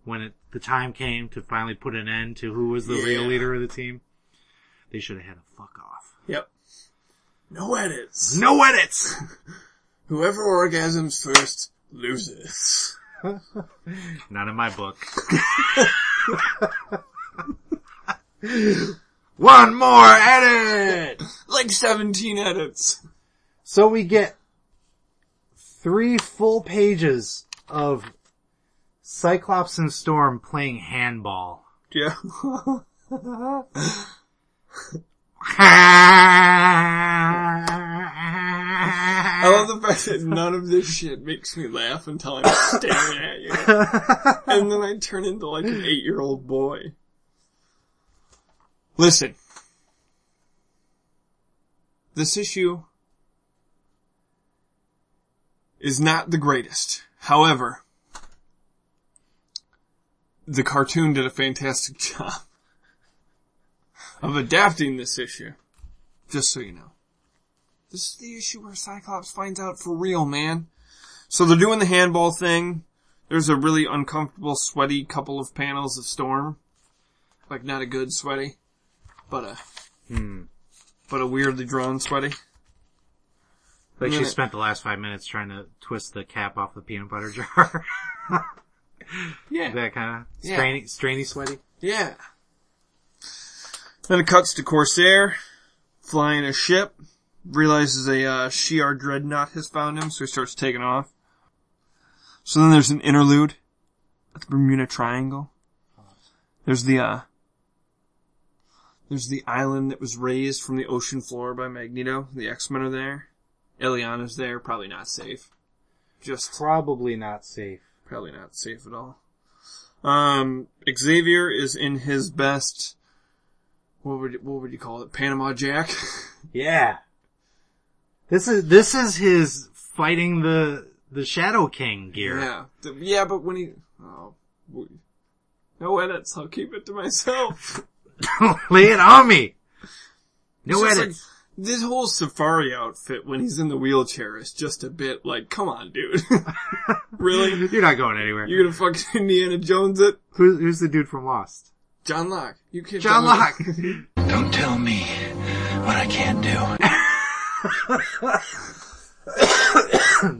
When it, the time came to finally put an end to who was the real leader of the team, they should have had a fuck off. Yep. No edits. No edits! Whoever orgasms first loses. Not in my book. One more edit! Like 17 edits. So we get three full pages of Cyclops and Storm playing handball. Yeah. I love the fact that none of this shit makes me laugh until I'm staring at you. And then I turn into like an eight year old boy. Listen. This issue is not the greatest. However, the cartoon did a fantastic job of adapting this issue. Just so you know. This is the issue where Cyclops finds out for real, man. So they're doing the handball thing. There's a really uncomfortable, sweaty couple of panels of Storm. Like not a good sweaty, but a, Hmm. but a weirdly drawn sweaty. Like she spent the last five minutes trying to twist the cap off the peanut butter jar. Yeah. that kind of Yeah. strainy, strainy, sweaty. Yeah. Then it cuts to Corsair, flying a ship, realizes a uh, Shi'ar dreadnought has found him, so he starts taking off. So then there's an interlude at the Bermuda Triangle. There's the uh, there's the island that was raised from the ocean floor by Magneto. The X-Men are there. Illyana's there, probably not safe. Just Probably not safe. probably not safe at all. Um, Xavier is in his best. What would what would you call it? Panama Jack. Yeah. This is, this is his fighting the, the Shadow King gear. yeah, yeah, but when he oh, No edits. I'll keep it to myself. Lay it on me. No It's edits. like, this whole safari outfit when he's in the wheelchair is just a bit like, come on, dude. really? You're not going anywhere. You're gonna fucking Indiana Jones it? Who's, who's the dude from Lost? John Locke. You can't John tell me- Locke. Don't tell me what I can't do.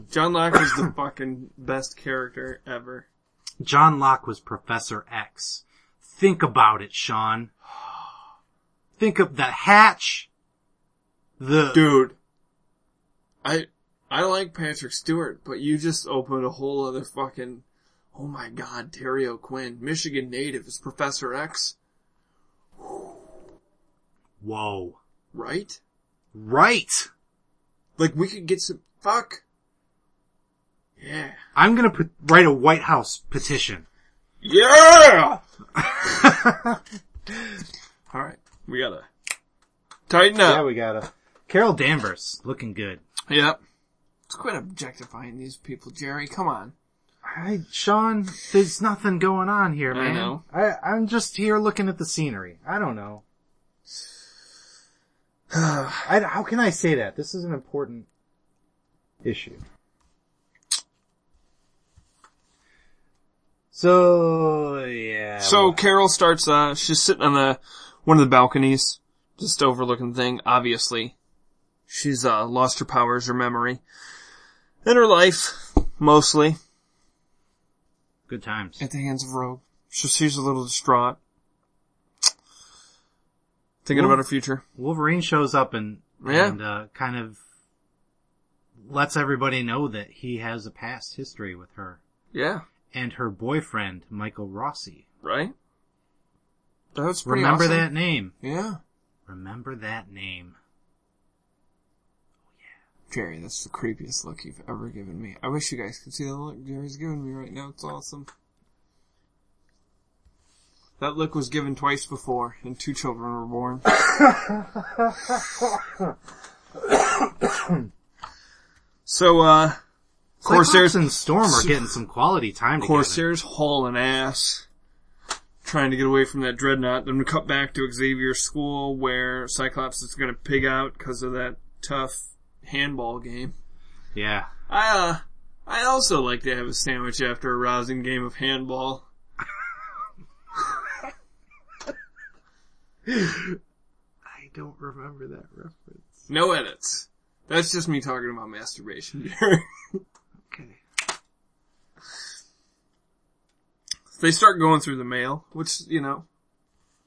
John Locke is the fucking best character ever. John Locke was Professor X. Think about it, Sean. Think of the hatch. The Dude. I, I like Patrick Stewart, but you just opened a whole other fucking, oh my god, Terry O'Quinn, Michigan native is Professor X, whoa, right? right. Like we could get some, fuck. Yeah. I'm gonna put, write a White House petition. Yeah! Alright, we gotta tighten up. Yeah, we gotta. Carol Danvers, looking good. Yep. Let's quit objectifying these people, Jerry. Come on. I, Sean, there's nothing going on here, man. I know. I, I'm just here looking at the scenery. I don't know. I, how can I say that? This is an important issue. So, yeah. So well, Carol starts, uh, she's sitting on the, one of the balconies, just overlooking the thing, obviously. She's, uh, lost her powers, her memory. And her life, mostly, good times. at the hands of Rogue. So she's a little distraught. Thinking Well- about her future. Wolverine shows up and, Yeah. and, uh, kind of lets everybody know that he has a past history with her Yeah, and her boyfriend, Michael Rossi. right? That's pretty Remember awesome. that name. Yeah. Remember that name. Jerry, that's the creepiest look you've ever given me. I wish you guys could see the look Jerry's giving me right now. It's awesome. That look was given twice before, and two children were born. so, uh, Corsairs, and Storm are getting some quality time together. Corsairs hauling ass, trying to get away from that dreadnought. Then we cut back to Xavier's school where Cyclops is gonna pig out because of that tough handball game. Yeah. I, uh, I also like to have a sandwich after a rousing game of handball. I don't remember that reference. No edits. That's just me talking about masturbation. Okay. they start going through the mail, which, you know,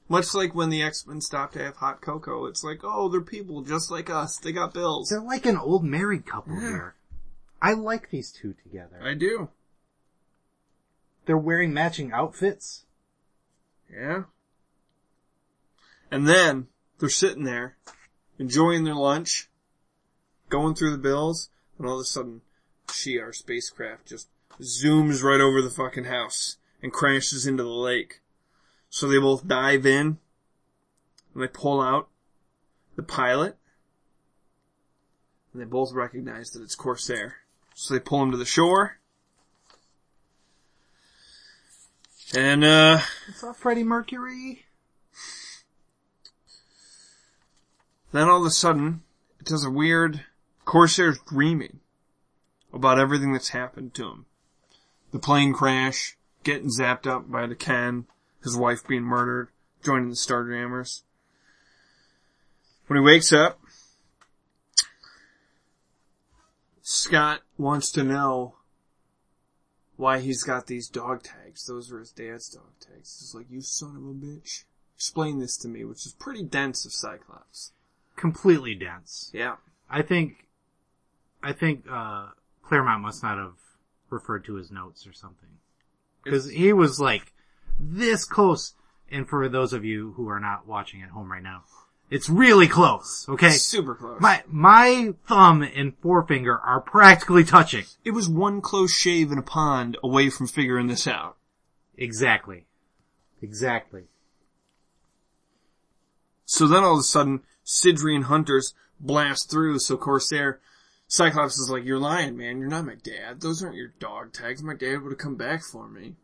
much like when the X-Men stopped to have hot cocoa, it's like, oh, they're people just like us. They got bills. They're like an old married couple here. I like these two together. I do. They're wearing matching outfits. Yeah. And then they're sitting there, enjoying their lunch, going through the bills, and all of a sudden, Shi'ar spacecraft, just zooms right over the fucking house and crashes into the lake. So they both dive in, and they pull out the pilot, and they both recognize that it's Corsair. So they pull him to the shore, and uh, It's not Freddie Mercury. Then all of a sudden, it does a weird Corsair's dreaming about everything that's happened to him. The plane crash, getting zapped up by D'Ken, his wife being murdered, joining the Starjammers. When he wakes up, Scott wants to know why he's got these dog tags. Those are his dad's dog tags. He's like, you son of a bitch. Explain this to me, which is pretty dense of Cyclops. Completely dense. Yeah. I think, I think, uh, Claremont must not have referred to his notes or something. Cause he was like this close. And for those of you who are not watching at home right now, it's really close, okay? Super close. My, my thumb and forefinger are practically touching. it was one close shave in a pond away from figuring this out. Exactly. Exactly. So then all of a sudden, Sidrian Hunters blast through, so Corsair Cyclops is like, you're lying, man. You're not my dad. Those aren't your dog tags. My dad would have come back for me.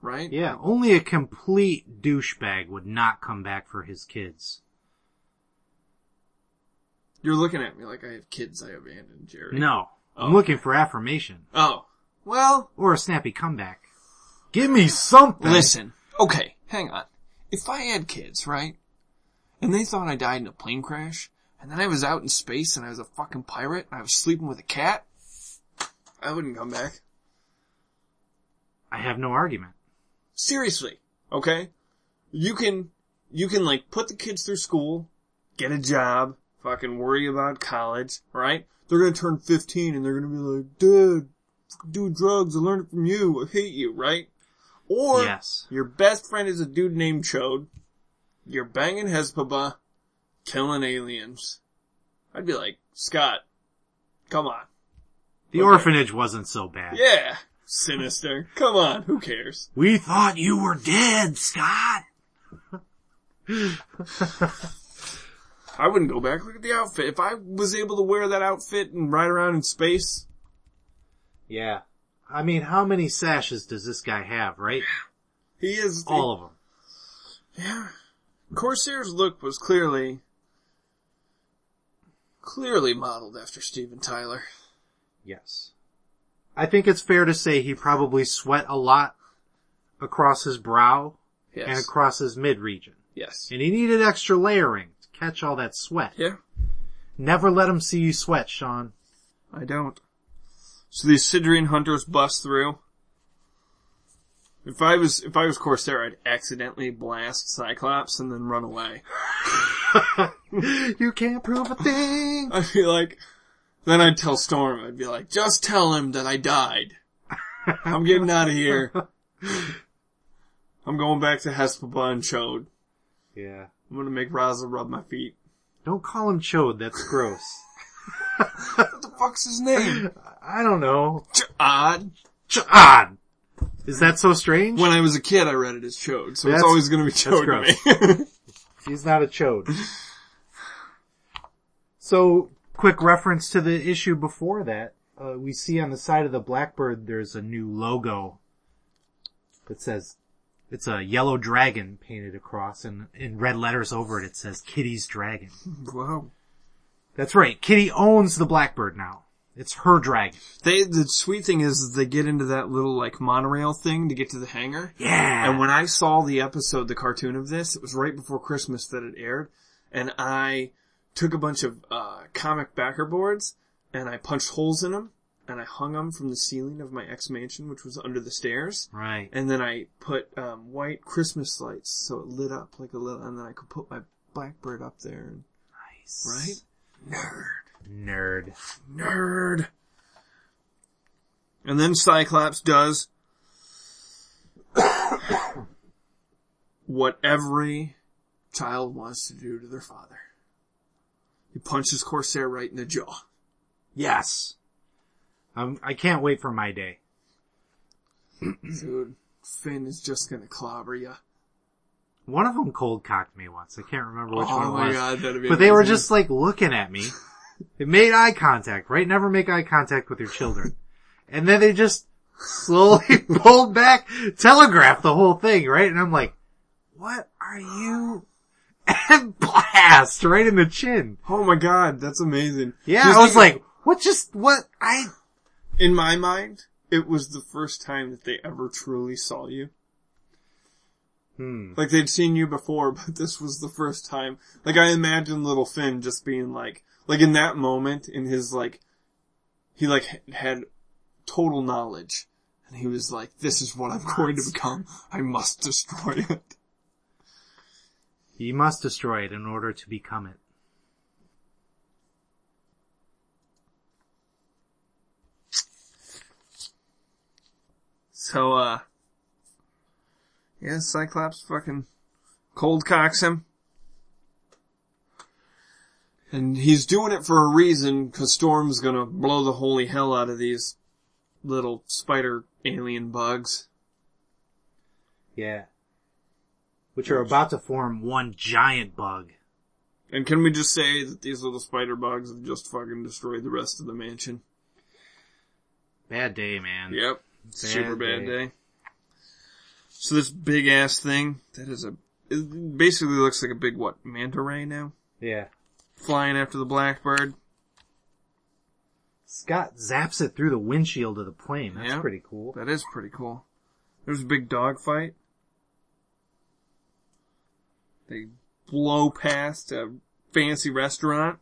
Right? Yeah, only a complete douchebag would not come back for his kids. You're looking at me like I have kids I abandoned, Jerry. No. I'm Oh. looking for affirmation. Oh. Well, Or a snappy comeback. Give me something! listen. Okay, hang on. If I had kids, right? And they thought I died in a plane crash, and then I was out in space and I was a fucking pirate and I was sleeping with a cat, I wouldn't come back. I have no argument. Seriously, okay? You can, you can like put the kids through school, get a job, fucking worry about college, right? They're gonna turn 15 and they're gonna be like, dude, do drugs, I learned it from you, I hate you, right? Or, Yes. your best friend is a dude named Chode, you're banging Hepzibah, killing aliens. I'd be like, Scott, come on. The Okay. orphanage wasn't so bad. Yeah, sinister. Come on, who cares? We thought you were dead, Scott! I wouldn't go back. Look at the outfit. If I was able to wear that outfit and ride around in space, Yeah. I mean, how many sashes does this guy have, right? he is the, All of them. Yeah. Corsair's look was clearly, clearly modeled after Steven Tyler. Yes. I think it's fair to say he probably sweat a lot across his brow and across his mid region. yes. And he needed extra layering to catch all that sweat. Yeah. Never let him see you sweat, Sean. I don't. So these Sidrian hunters bust through. If I was, if I was Corsair, I'd accidentally blast Cyclops and then run away. you can't prove a thing. I'd be like, then I'd tell Storm, I'd be like, just tell him that I died. I'm getting out of here. I'm going back to Hepzibah and Chode. Yeah. I'm gonna make Raza rub my feet. Don't call him Chode, that's gross. What the fuck's his name? I don't know. Odd. Chod! Is that so strange? When I was a kid, I read it as Chode, so That's- it's always gonna be Chode to me. He's not a chode. so, quick reference to the issue before that. Uh, we see on the side of the Blackbird there's a new logo that says, it's a yellow dragon painted across and in red letters over it it says Kitty's Dragon. wow. That's right, Kitty owns the Blackbird now. It's her dragon. They, the sweet thing is, they get into that little like monorail thing to get to the hangar. Yeah! And when I saw the episode, the cartoon of this, it was right before Christmas that it aired, and I took a bunch of uh, comic backer boards and I punched holes in them and I hung them from the ceiling of my ex mansion, which was under the stairs. right. And then I put um, white Christmas lights so it lit up like a little, and then I could put my blackbird up there. And, Nice. right? Nerd, Nerd. nerd. And then Cyclops does what every child wants to do to their father. He punches Corsair right in the jaw. Yes. Um, I can't wait for my day. Dude, Finn is just gonna clobber you. One of them cold cocked me once. I can't remember which one oh it my was. god, But they were just like looking at me. They made eye contact, right? Never make eye contact with your children. And then they just slowly pulled back, telegraphed the whole thing, right? And I'm like, what are you? And blast right in the chin. Oh my god, that's amazing. Yeah, Just I was think- like, what just, what, I, in my mind, it was the first time that they ever truly saw you. hmm. Like they'd seen you before, but this was the first time. Like I imagine little Finn just being like, like in that moment in his like, he like had total knowledge. And he was like, this is what I'm going to become. I must destroy it. You must destroy it in order to become it. So, uh, yeah, Cyclops fucking cold cocks him. And he's doing it for a reason, cause Storm's gonna blow the holy hell out of these little spider alien bugs. Yeah. Which are about to form one giant bug. And can we just say that these little spider bugs have just fucking destroyed the rest of the mansion? Bad day, man. Yep. Super bad day. day. So this big ass thing, that is a, it basically looks like a big what, manta ray now? Yeah. Flying after the blackbird. Scott zaps it through the windshield of the plane. That's Yeah. pretty cool. That is pretty cool. There's a big dog fight. They blow past a fancy restaurant.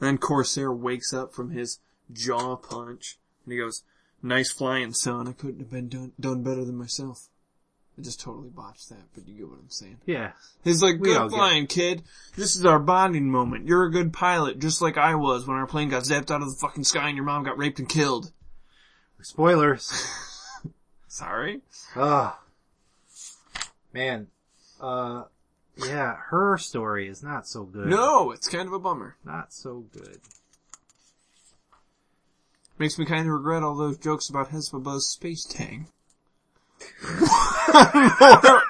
And then Corsair wakes up from his jaw punch and he goes, nice flying son, I couldn't have been done, done better than myself. I just totally botched that, but you get what I'm saying. Yeah. He's like, We all good get flying, kid. This is our bonding moment. You're a good pilot, just like I was when our plane got zapped out of the fucking sky and your mom got raped and killed. Spoilers. Sorry? Ugh. Man. Uh, yeah, her story is not so good. No, it's kind of a bummer. Not so good. Makes me kind of regret all those jokes about Hepzibah's space tang.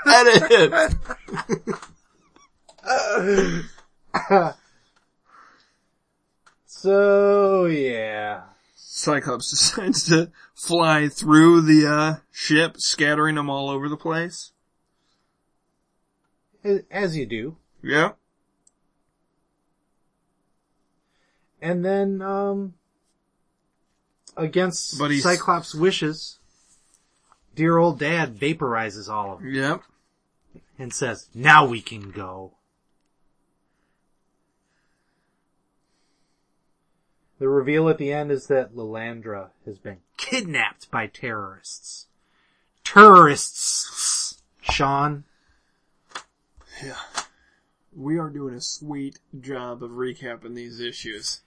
Edit it. So, yeah. Cyclops decides to fly through the uh, ship, scattering them all over the place. As you do. Yeah. And then, um, against But Cyclops' wishes, dear old dad vaporizes all of them Yep. and says, now we can go. The reveal at the end is that Lilandra has been kidnapped by terrorists. Terrorists! Sean, Yeah. We are doing a sweet job of recapping these issues.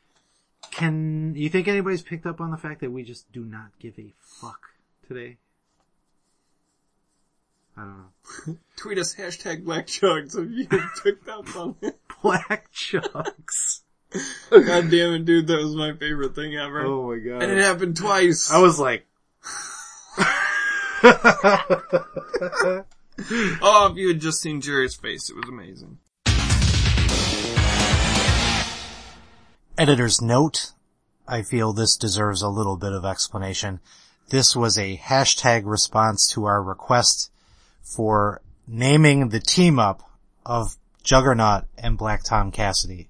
can you think anybody's picked up on the fact that we just do not give a fuck today? I don't know. Tweet us hashtag Black Chugs if you picked up on it. Black chunks. God damn it, dude, that was my favorite thing ever. Oh my god. And it happened twice. I was like, oh, if you had just seen Jerry's face, it was amazing. Editor's note. I feel this deserves a little bit of explanation. This was a hashtag response to our request for naming the team up of Juggernaut and Black Tom Cassidy.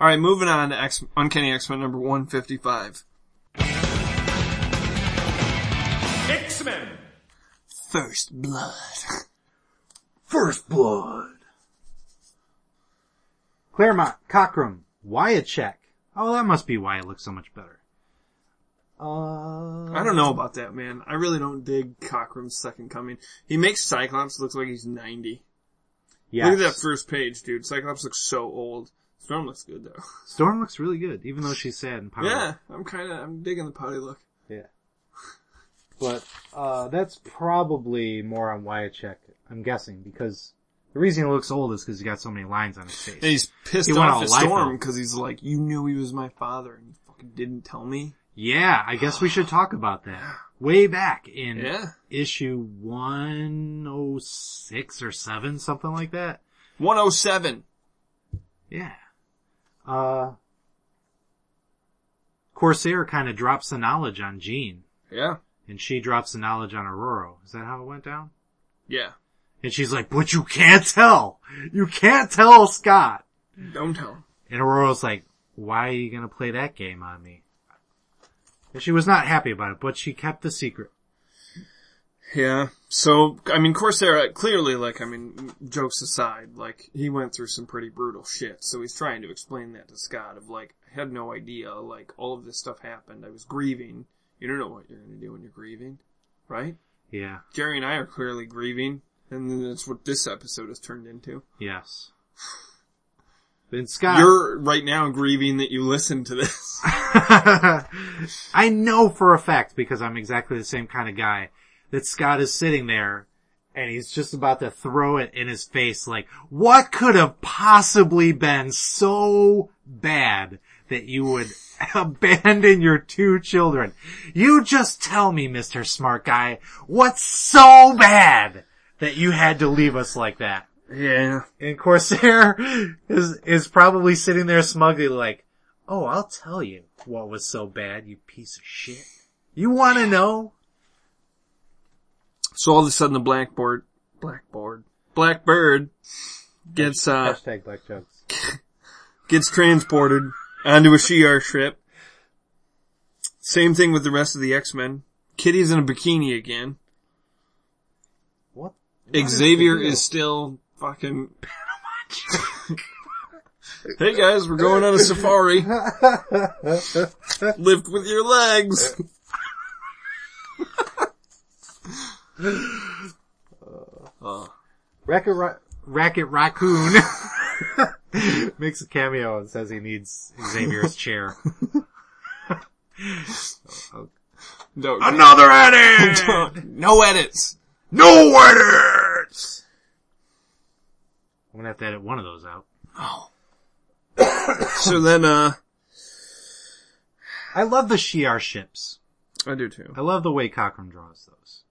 Alright, moving on to X- Uncanny X-Men number 155. X-Men. First Blood. First Blood. Claremont, Cockrum, Wiacek. Oh, that must be why it looks so much better. Uh, I don't know about that, man. I really don't dig Cockrum's second coming. He makes Cyclops look like he's 90. yes. Look at that first page, dude. Cyclops looks so old. Storm looks good though. Storm looks really good, even though she's sad and powerless. Yeah, I'm kinda, I'm digging the potty look. Yeah. But, uh, that's probably more on Wiacek, I'm guessing, because the reason he looks old is because he got so many lines on his face. And he's pissed He off at. Storm because he's like, you knew he was my father and you fucking didn't tell me. Yeah, I guess we should talk about that. Way back in Yeah. issue 106 or 7, something like that. 107. Yeah. Uh, Corsair kind of drops the knowledge on Jean, Yeah. and she drops the knowledge on Ororo. Is that how it went down? Yeah. And she's like, but you can't tell! You can't tell Scott! Don't tell him. And Ororo's like, why are you gonna play that game on me? And she was not happy about it, but she kept the secret. Yeah. So, I mean, Corsair, uh, clearly, like, I mean, jokes aside, like, he went through some pretty brutal shit. So he's trying to explain that to Scott of like, I had no idea, like, all of this stuff happened. I was grieving. You don't know what you're gonna do when you're grieving. Right? Yeah. Jerry and I are clearly grieving. And that's what this episode has turned into. Yes. Then Scott. You're right now grieving that you listened to this. I know for a fact, because I'm exactly the same kind of guy, that Scott is sitting there and he's just about to throw it in his face like, what could have possibly been so bad that you would abandon your two children? You just tell me, Mr. Smart Guy, what's so bad that you had to leave us like that? Yeah. And Corsair is, is probably sitting there smugly like, oh, I'll tell you what was so bad, you piece of shit. You wanna know? So all of a sudden the blackboard, blackboard, blackbird gets, uh, Hashtag black jokes. gets transported onto a Shi'ar ship. Same thing with the rest of the X-Men. Kitty's in a bikini again. What? Xavier the is still fucking. hey guys, we're going on a safari. Lift with your legs. Uh, Racket, Ra- Racket Raccoon makes a cameo and says he needs Xavier's chair. No, Another edit! no edits. no edits! I'm gonna have to edit one of those out. Oh. so then, uh, I love the Shi'ar ships. I do too. I love the way Cockrum draws those.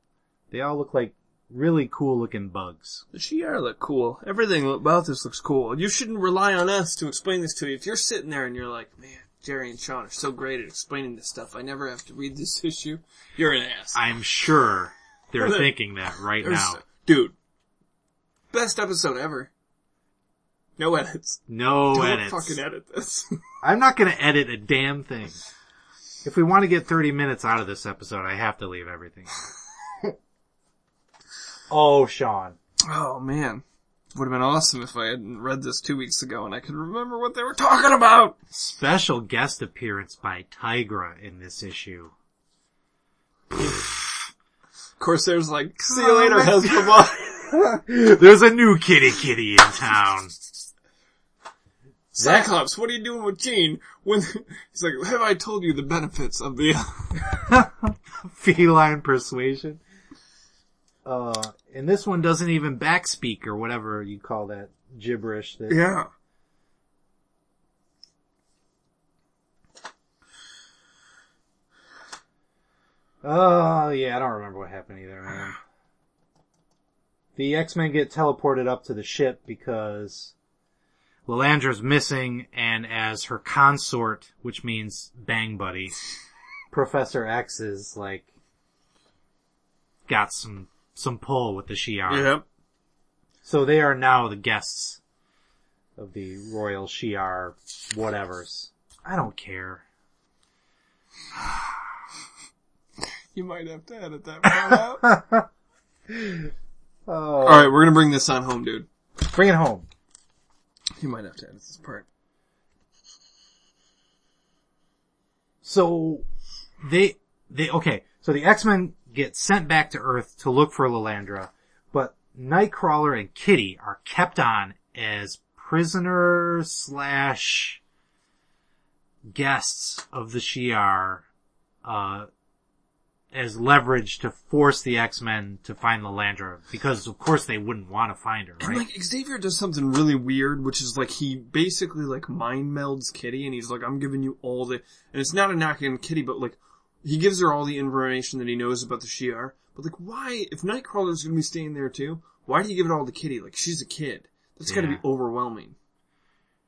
They all look like really cool looking bugs. The Shi'ar look cool. Everything about this looks cool. You shouldn't rely on us to explain this to you. If you're sitting there and you're like, man, Jerry and Sean are so great at explaining this stuff, I never have to read this issue. You're an ass. I'm sure they're thinking that right now. Dude. Best episode ever. No edits. No Don't edits. fucking edit this. I'm not gonna edit a damn thing. If we want to get 30 minutes out of this episode, I have to leave everything. oh, Sean. oh man. Would have been awesome if I hadn't read this two weeks ago and I could remember what they were talking about. Special guest appearance by Tigra in this issue. Of course there's like, see you later, Hepzibah. There's a new kitty kitty in town. Cyclops, what are you doing with Jean? When, he's like, have I told you the benefits of the, Feline persuasion. Uh, and this one doesn't even backspeak or whatever you call that gibberish that yeah. Oh, yeah, I don't remember what happened either, man. The X-Men get teleported up to the ship because Lilandra's missing and as her consort, which means bang buddy, Professor X is like, got some, some pull with the Shi'ar. Yep. So they are now the guests of the Royal Shi'ar whatevers. I don't care. You might have to edit that part out. Oh. Alright, we're gonna bring this on home, dude. Bring it home. You might have to edit this part. So they they okay. So the X Men get sent back to Earth to look for Lilandra, but Nightcrawler and Kitty are kept on as prisoners slash guests of the Shi'ar, uh, as leverage to force the X Men to find Lilandra because of course they wouldn't want to find her, And like Xavier does something really weird, which is like he basically like mind melds Kitty and he's like, I'm giving you all the, and it's not a knock on Kitty, but like, he gives her all the information that he knows about the Shi'ar. But like, why, if Nightcrawler's gonna be staying there too, why do you give it all to Kitty? Like, she's a kid. That's gotta be overwhelming.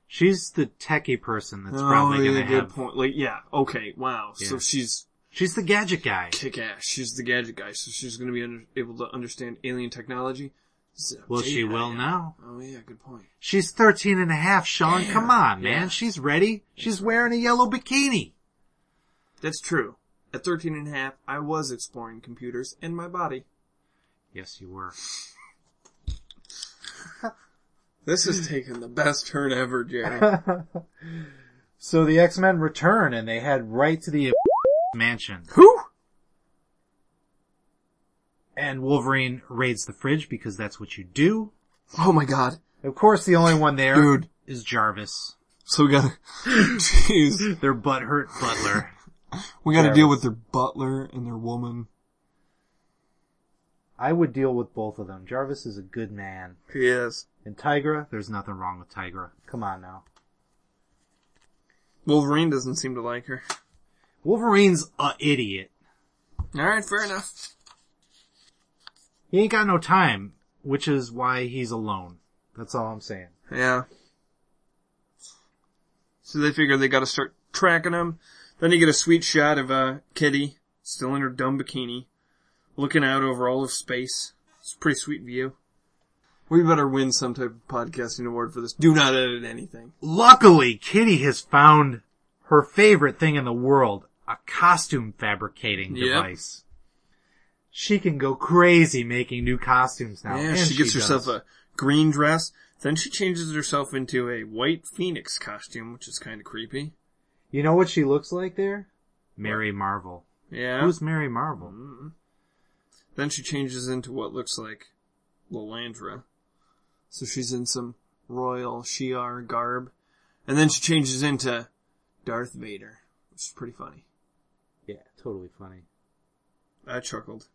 She's the techie person that's oh, probably gonna good have. point. Like, yeah, okay, wow. So she's She's the gadget guy. kick ass. She's the gadget guy, so she's gonna be under, able to understand alien technology. So, Well, she will yeah. now. Oh yeah, good point. She's 13 and a half, Sean. Yeah, Come on, man. yeah. She's ready. She's wearing a yellow bikini. That's true. At 13 and a half, I was exploring computers and my body. Yes, you were. This has taken the best turn ever, Jerry. So the X-Men return and they head right to the mansion. Who? And Wolverine raids the fridge because that's what you do. Oh my god. Of course, the only one there is Dude. Jarvis. So we gotta, jeez. Their butthurt butler. We gotta Yeah. deal with their butler and their woman. I would deal with both of them. Jarvis is a good man. He is. And Tigra, there's nothing wrong with Tigra. Come on now. Wolverine doesn't seem to like her. Wolverine's a idiot. Alright, fair enough. He ain't got no time, which is why he's alone. That's all I'm saying. Yeah. So they figure they gotta start tracking him. Then you get a sweet shot of, uh, Kitty, still in her dumb bikini, looking out over all of space. It's a pretty sweet view. We better win some type of podcasting award for this. Do not edit anything. Luckily, Kitty has found her favorite thing in the world, a costume fabricating Yep. device. She can go crazy making new costumes now. Yeah, and she gets herself does. a green dress. Then she changes herself into a white phoenix costume, which is kind of creepy. You know what she looks like there? Mary Marvel. Yeah. Who's Mary Marvel? Mm-hmm. Then she changes into what looks like Lilandra. So she's in some royal Shi'ar garb. And then she changes into Darth Vader, which is pretty funny. Yeah, totally funny. I chuckled.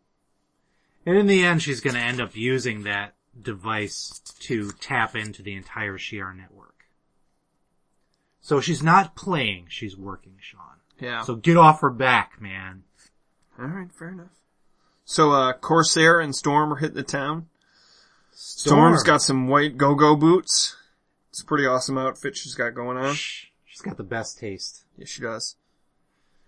And in the end, she's going to end up using that device to tap into the entire Shi'ar network. So she's not playing, she's working, Sean. Yeah. So get off her back, man. Alright, fair enough. So, uh, Corsair and Storm are hitting the town. Storm's got some white go-go boots. It's a pretty awesome outfit she's got going on. She's got the best taste. Yeah, she does.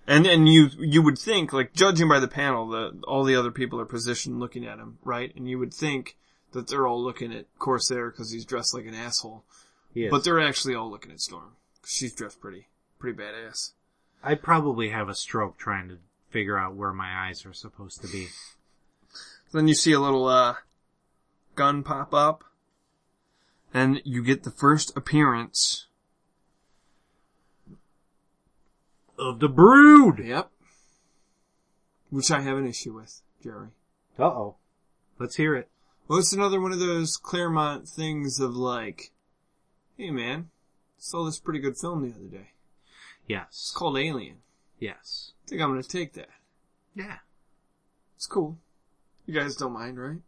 And and you you would think, like judging by the panel, that all the other people are positioned looking at him, right? And you would think that they're all looking at Corsair because he's dressed like an asshole, Yes. but they're actually all looking at Storm. 'cause She's dressed pretty pretty badass. I'd probably have a stroke trying to figure out where my eyes are supposed to be. Then you see a little uh gun pop up, and you get the first appearance. Of the brood! Yep. Which I have an issue with, Jerry. Uh oh. Let's hear it. Well, it's another one of those Claremont things of like, hey man, saw this pretty good film the other day. It's Yes. called Alien. Yes. I think I'm gonna take that. Yeah. It's cool. You guys don't mind, right?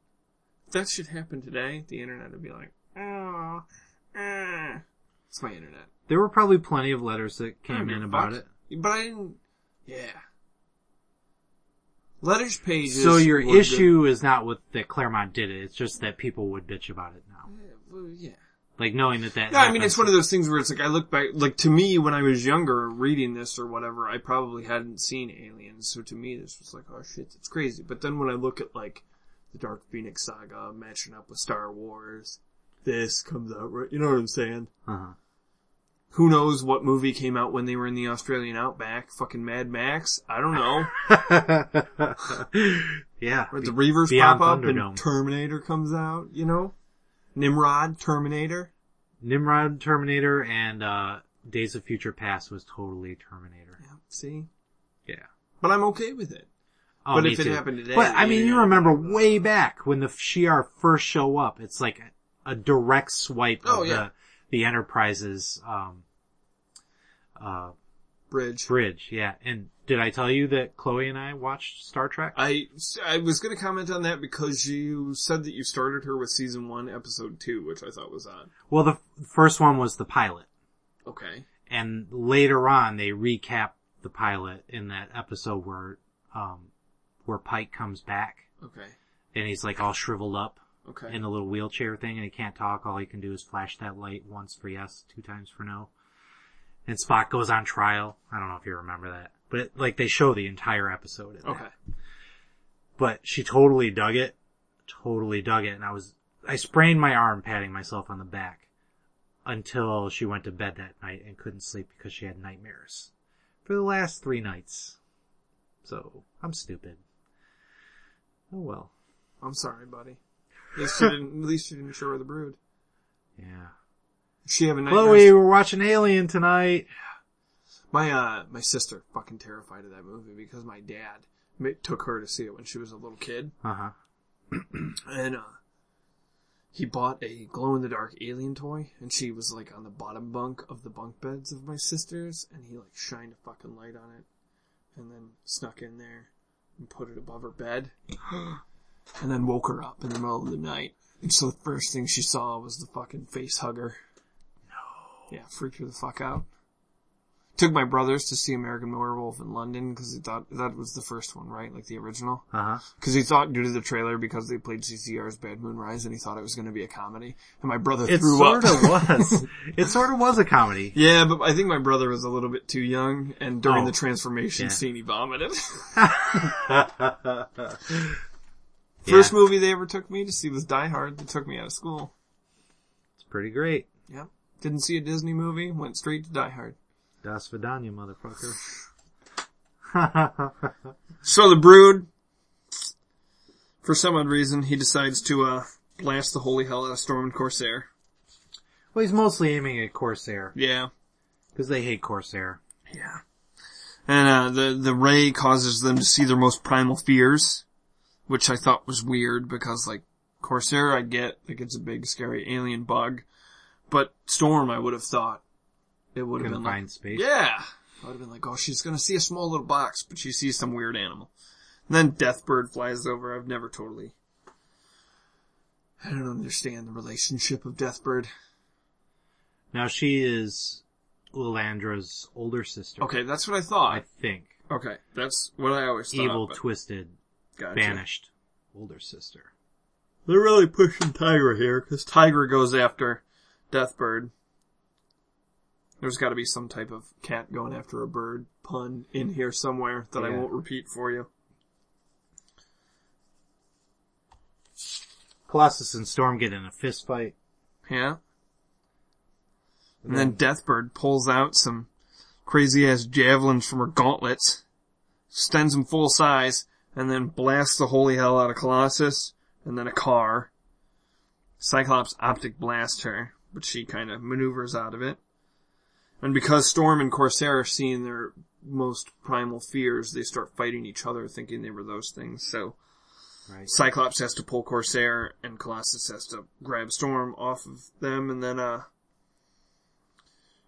If that should happen today, the internet would be like, oh, eh. It's my internet. There were probably plenty of letters that came in about fuck. it. But I didn't, yeah. Letters pages. So your were good. issue is not with that Claremont did it, it's just that people would bitch about it now. Yeah, well, yeah. Like knowing that that Yeah, I mean, it's one of those things where it's like, I look back, like to me, when I was younger, reading this or whatever, I probably hadn't seen Aliens, so to me, this was like, oh shit, it's crazy. But then when I look at like, the Dark Phoenix saga matching up with Star Wars, this comes out right, you know what I'm saying? Uh-huh. Who knows what movie came out when they were in the Australian outback? Fucking Mad Max? I don't know. yeah. Or the Reavers Beyond pop up Thunderdome. and Terminator comes out, you know? Nimrod, Terminator. Nimrod Terminator and uh Days of Future Past was totally Terminator. Yeah, see? Yeah. But I'm okay with it. Oh, But if it too. happened today, But I mean, you remember way back when the Shi'ar first show up, it's like a, a direct swipe Oh, of yeah. the the Enterprise's um uh Bridge. bridge. Yeah. And did I tell you that Chloe and I watched Star Trek? I, I was gonna comment on that because you said that you started her with season one, episode two, which I thought was odd. well, the f- first one was the pilot, Okay. and later on they recap the pilot in that episode where um where Pike comes back Okay. and he's like all shriveled up Okay. in the little wheelchair thing and he can't talk. All he can do is flash that light once for yes, two times for no. And Spock goes on trial. I don't know if you remember that, but it, like they show the entire episode. In that. okay. But she totally dug it. Totally dug it. And I was, I sprained my arm patting myself on the back until she went to bed that night and couldn't sleep because she had nightmares for the last three nights. So I'm stupid. Oh well. I'm sorry, buddy. At least she didn't, at least you didn't show her the brood. Yeah. She have a nightmare. Chloe, we're watching Alien tonight. My, uh, my sister fucking terrified of that movie because my dad ma- took her to see it when she was a little kid. Uh huh. And, uh, he bought a glow in the dark alien toy and she was like on the bottom bunk of the bunk beds of my sisters and he like shined a fucking light on it and then snuck in there and put it above her bed and then woke her up in the middle of the night. And so the first thing she saw was the fucking face hugger. No. Yeah, freaked her the fuck out. took my brothers to see American Werewolf in London because he thought that was the first one, right? Like the original. Uh huh. Because he thought due to the trailer, because they played CCR's Bad Moon Rise, and he thought it was going to be a comedy. And my brother It threw up. It sort of was. It sort of was a comedy. yeah, but I think my brother was a little bit too young, and during Oh. the transformation Yeah. scene, he vomited. First movie they ever took me to see was Die Hard. They took me out of school. It's pretty great. Yep. Didn't see a Disney movie, went straight to Die Hard. Das Vidania, motherfucker. So the Brood, for some odd reason, he decides to, uh, blast the holy hell out of Storm and Corsair. well, he's mostly aiming at Corsair Yeah. because they hate Corsair. Yeah. And, uh, the, the ray causes them to see their most primal fears, which I thought was weird because, like, Corsair I get, like, it's a big scary alien bug, but Storm I would have thought it would have been like, space. yeah. I would have been like, oh, she's gonna see a small little box, but she sees some weird animal. And then Deathbird flies over. I've never totally, I don't understand the relationship of Deathbird. Now she is Lilandra's older sister. Okay, that's what I thought. I think. Okay, that's what I always thought. Evil, but- twisted, Gotcha. banished older sister. They're really pushing Tiger here, because Tiger goes after Deathbird. There's gotta be some type of cat going after a bird pun in here somewhere that I won't repeat for you. Colossus and Storm get in a fist fight. Yeah? And then Deathbird pulls out some crazy ass javelins from her gauntlets, extends them full size, and then blasts the holy hell out of Colossus, and then a car. Cyclops optic blasts her, but she kind of maneuvers out of it. And because Storm and Corsair are seeing their most primal fears, they start fighting each other thinking they were those things, so Right. Cyclops has to pull Corsair and Colossus has to grab Storm off of them and then, uh,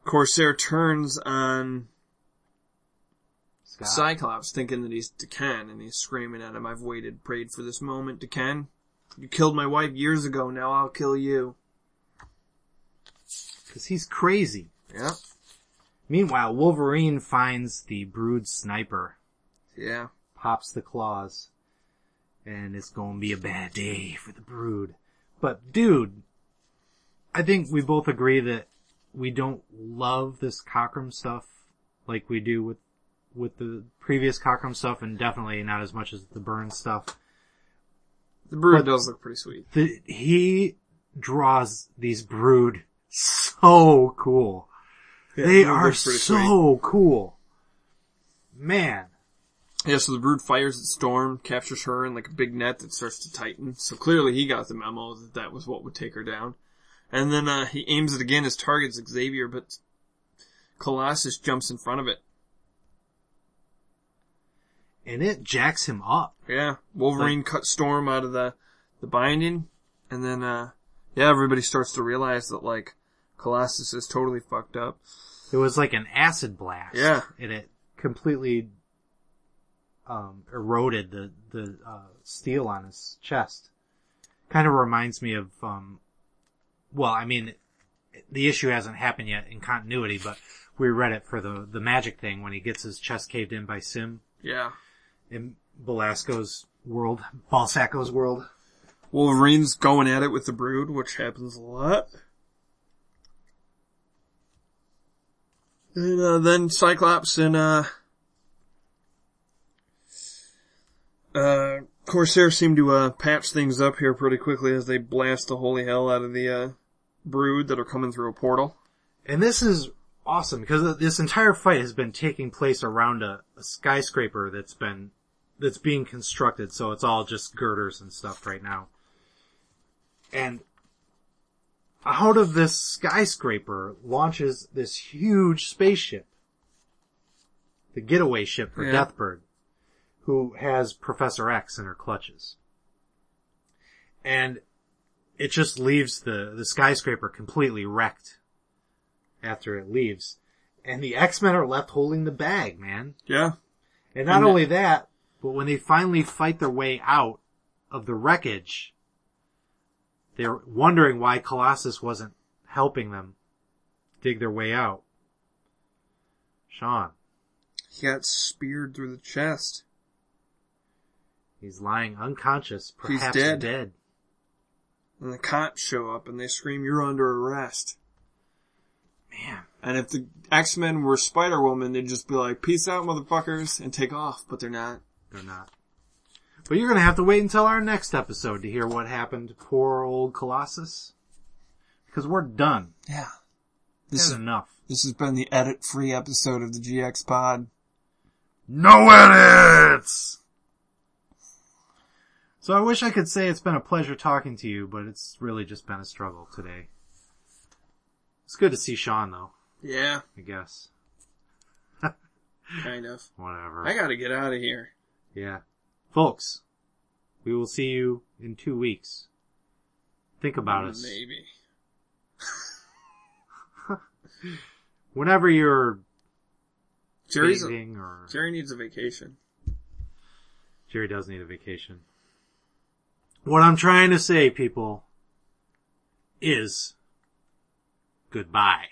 Corsair turns on Scott. Cyclops thinking that he's D'Ken and he's screaming at him, I've waited, prayed for this moment, D'Ken. You killed my wife years ago, now I'll kill you. Cause he's crazy. Yeah. Meanwhile, Wolverine finds the brood sniper, Yeah. pops the claws, and it's gonna be a bad day for the brood. But dude, I think we both agree that we don't love this Cockrum stuff like we do with, with the previous Cockrum stuff and definitely not as much as the Byrne stuff. The brood But- does look pretty sweet. The, he draws these brood so cool. they are so cool. Man. Yeah, so the brood fires at Storm, captures her in like a big net that starts to tighten. So clearly he got the memo that that was what would take her down. And then, uh, he aims it again, his target's Xavier, but Colossus jumps in front of it. And it jacks him up. Yeah, Wolverine cut Storm out of the, the binding, and then, uh, yeah, everybody starts to realize that like, Colossus is totally fucked up. It was like an acid blast. Yeah. And it completely, um, eroded the, the, uh, steel on his chest. Kind of reminds me of, um, well, I mean, the issue hasn't happened yet in continuity, but we read it for the, the magic thing when he gets his chest caved in by S'ym Yeah. In Belasco's world, Balsaco's world. Wolverine's going at it with the brood, which happens a lot. And uh, then Cyclops and uh, uh, Corsair seem to uh, patch things up here pretty quickly as they blast the holy hell out of the uh, brood that are coming through a portal. And this is awesome because this entire fight has been taking place around a, a skyscraper that's been, that's being constructed. So it's all just girders and stuff right now. And out of this skyscraper launches this huge spaceship. The getaway ship for Yeah. Deathbird, who has Professor X in her clutches. And it just leaves the, the skyscraper completely wrecked after it leaves. And the X-Men are left holding the bag, man. Yeah. And not And only that, but when they finally fight their way out of the wreckage, they're wondering why Colossus wasn't helping them dig their way out. Sean. He got speared through the chest. He's lying unconscious, perhaps dead. dead. And the cops show up and they scream, you're under arrest. Man. And if the X-Men were Spider-Woman, they'd just be like, peace out motherfuckers, and take off, but they're not. They're not. But you're gonna have to wait until our next episode to hear what happened to poor old Colossus. Because we're done. Yeah. This This is is, enough. this has been the edit-free episode of the GX Pod. No edits! So I wish I could say it's been a pleasure talking to you, but it's really just been a struggle today. It's good to see Sean though, Yeah, I guess. kind of. Whatever. I gotta get out of here. Yeah. Folks, we will see you in two weeks. Think about us. Maybe. Whenever you're Jerry's a, or Jerry needs a vacation. Jerry does need a vacation. What I'm trying to say, people, is goodbye.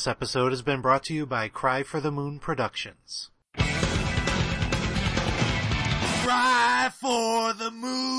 This episode has been brought to you by Cry for the Moon Productions. Cry for the Moon!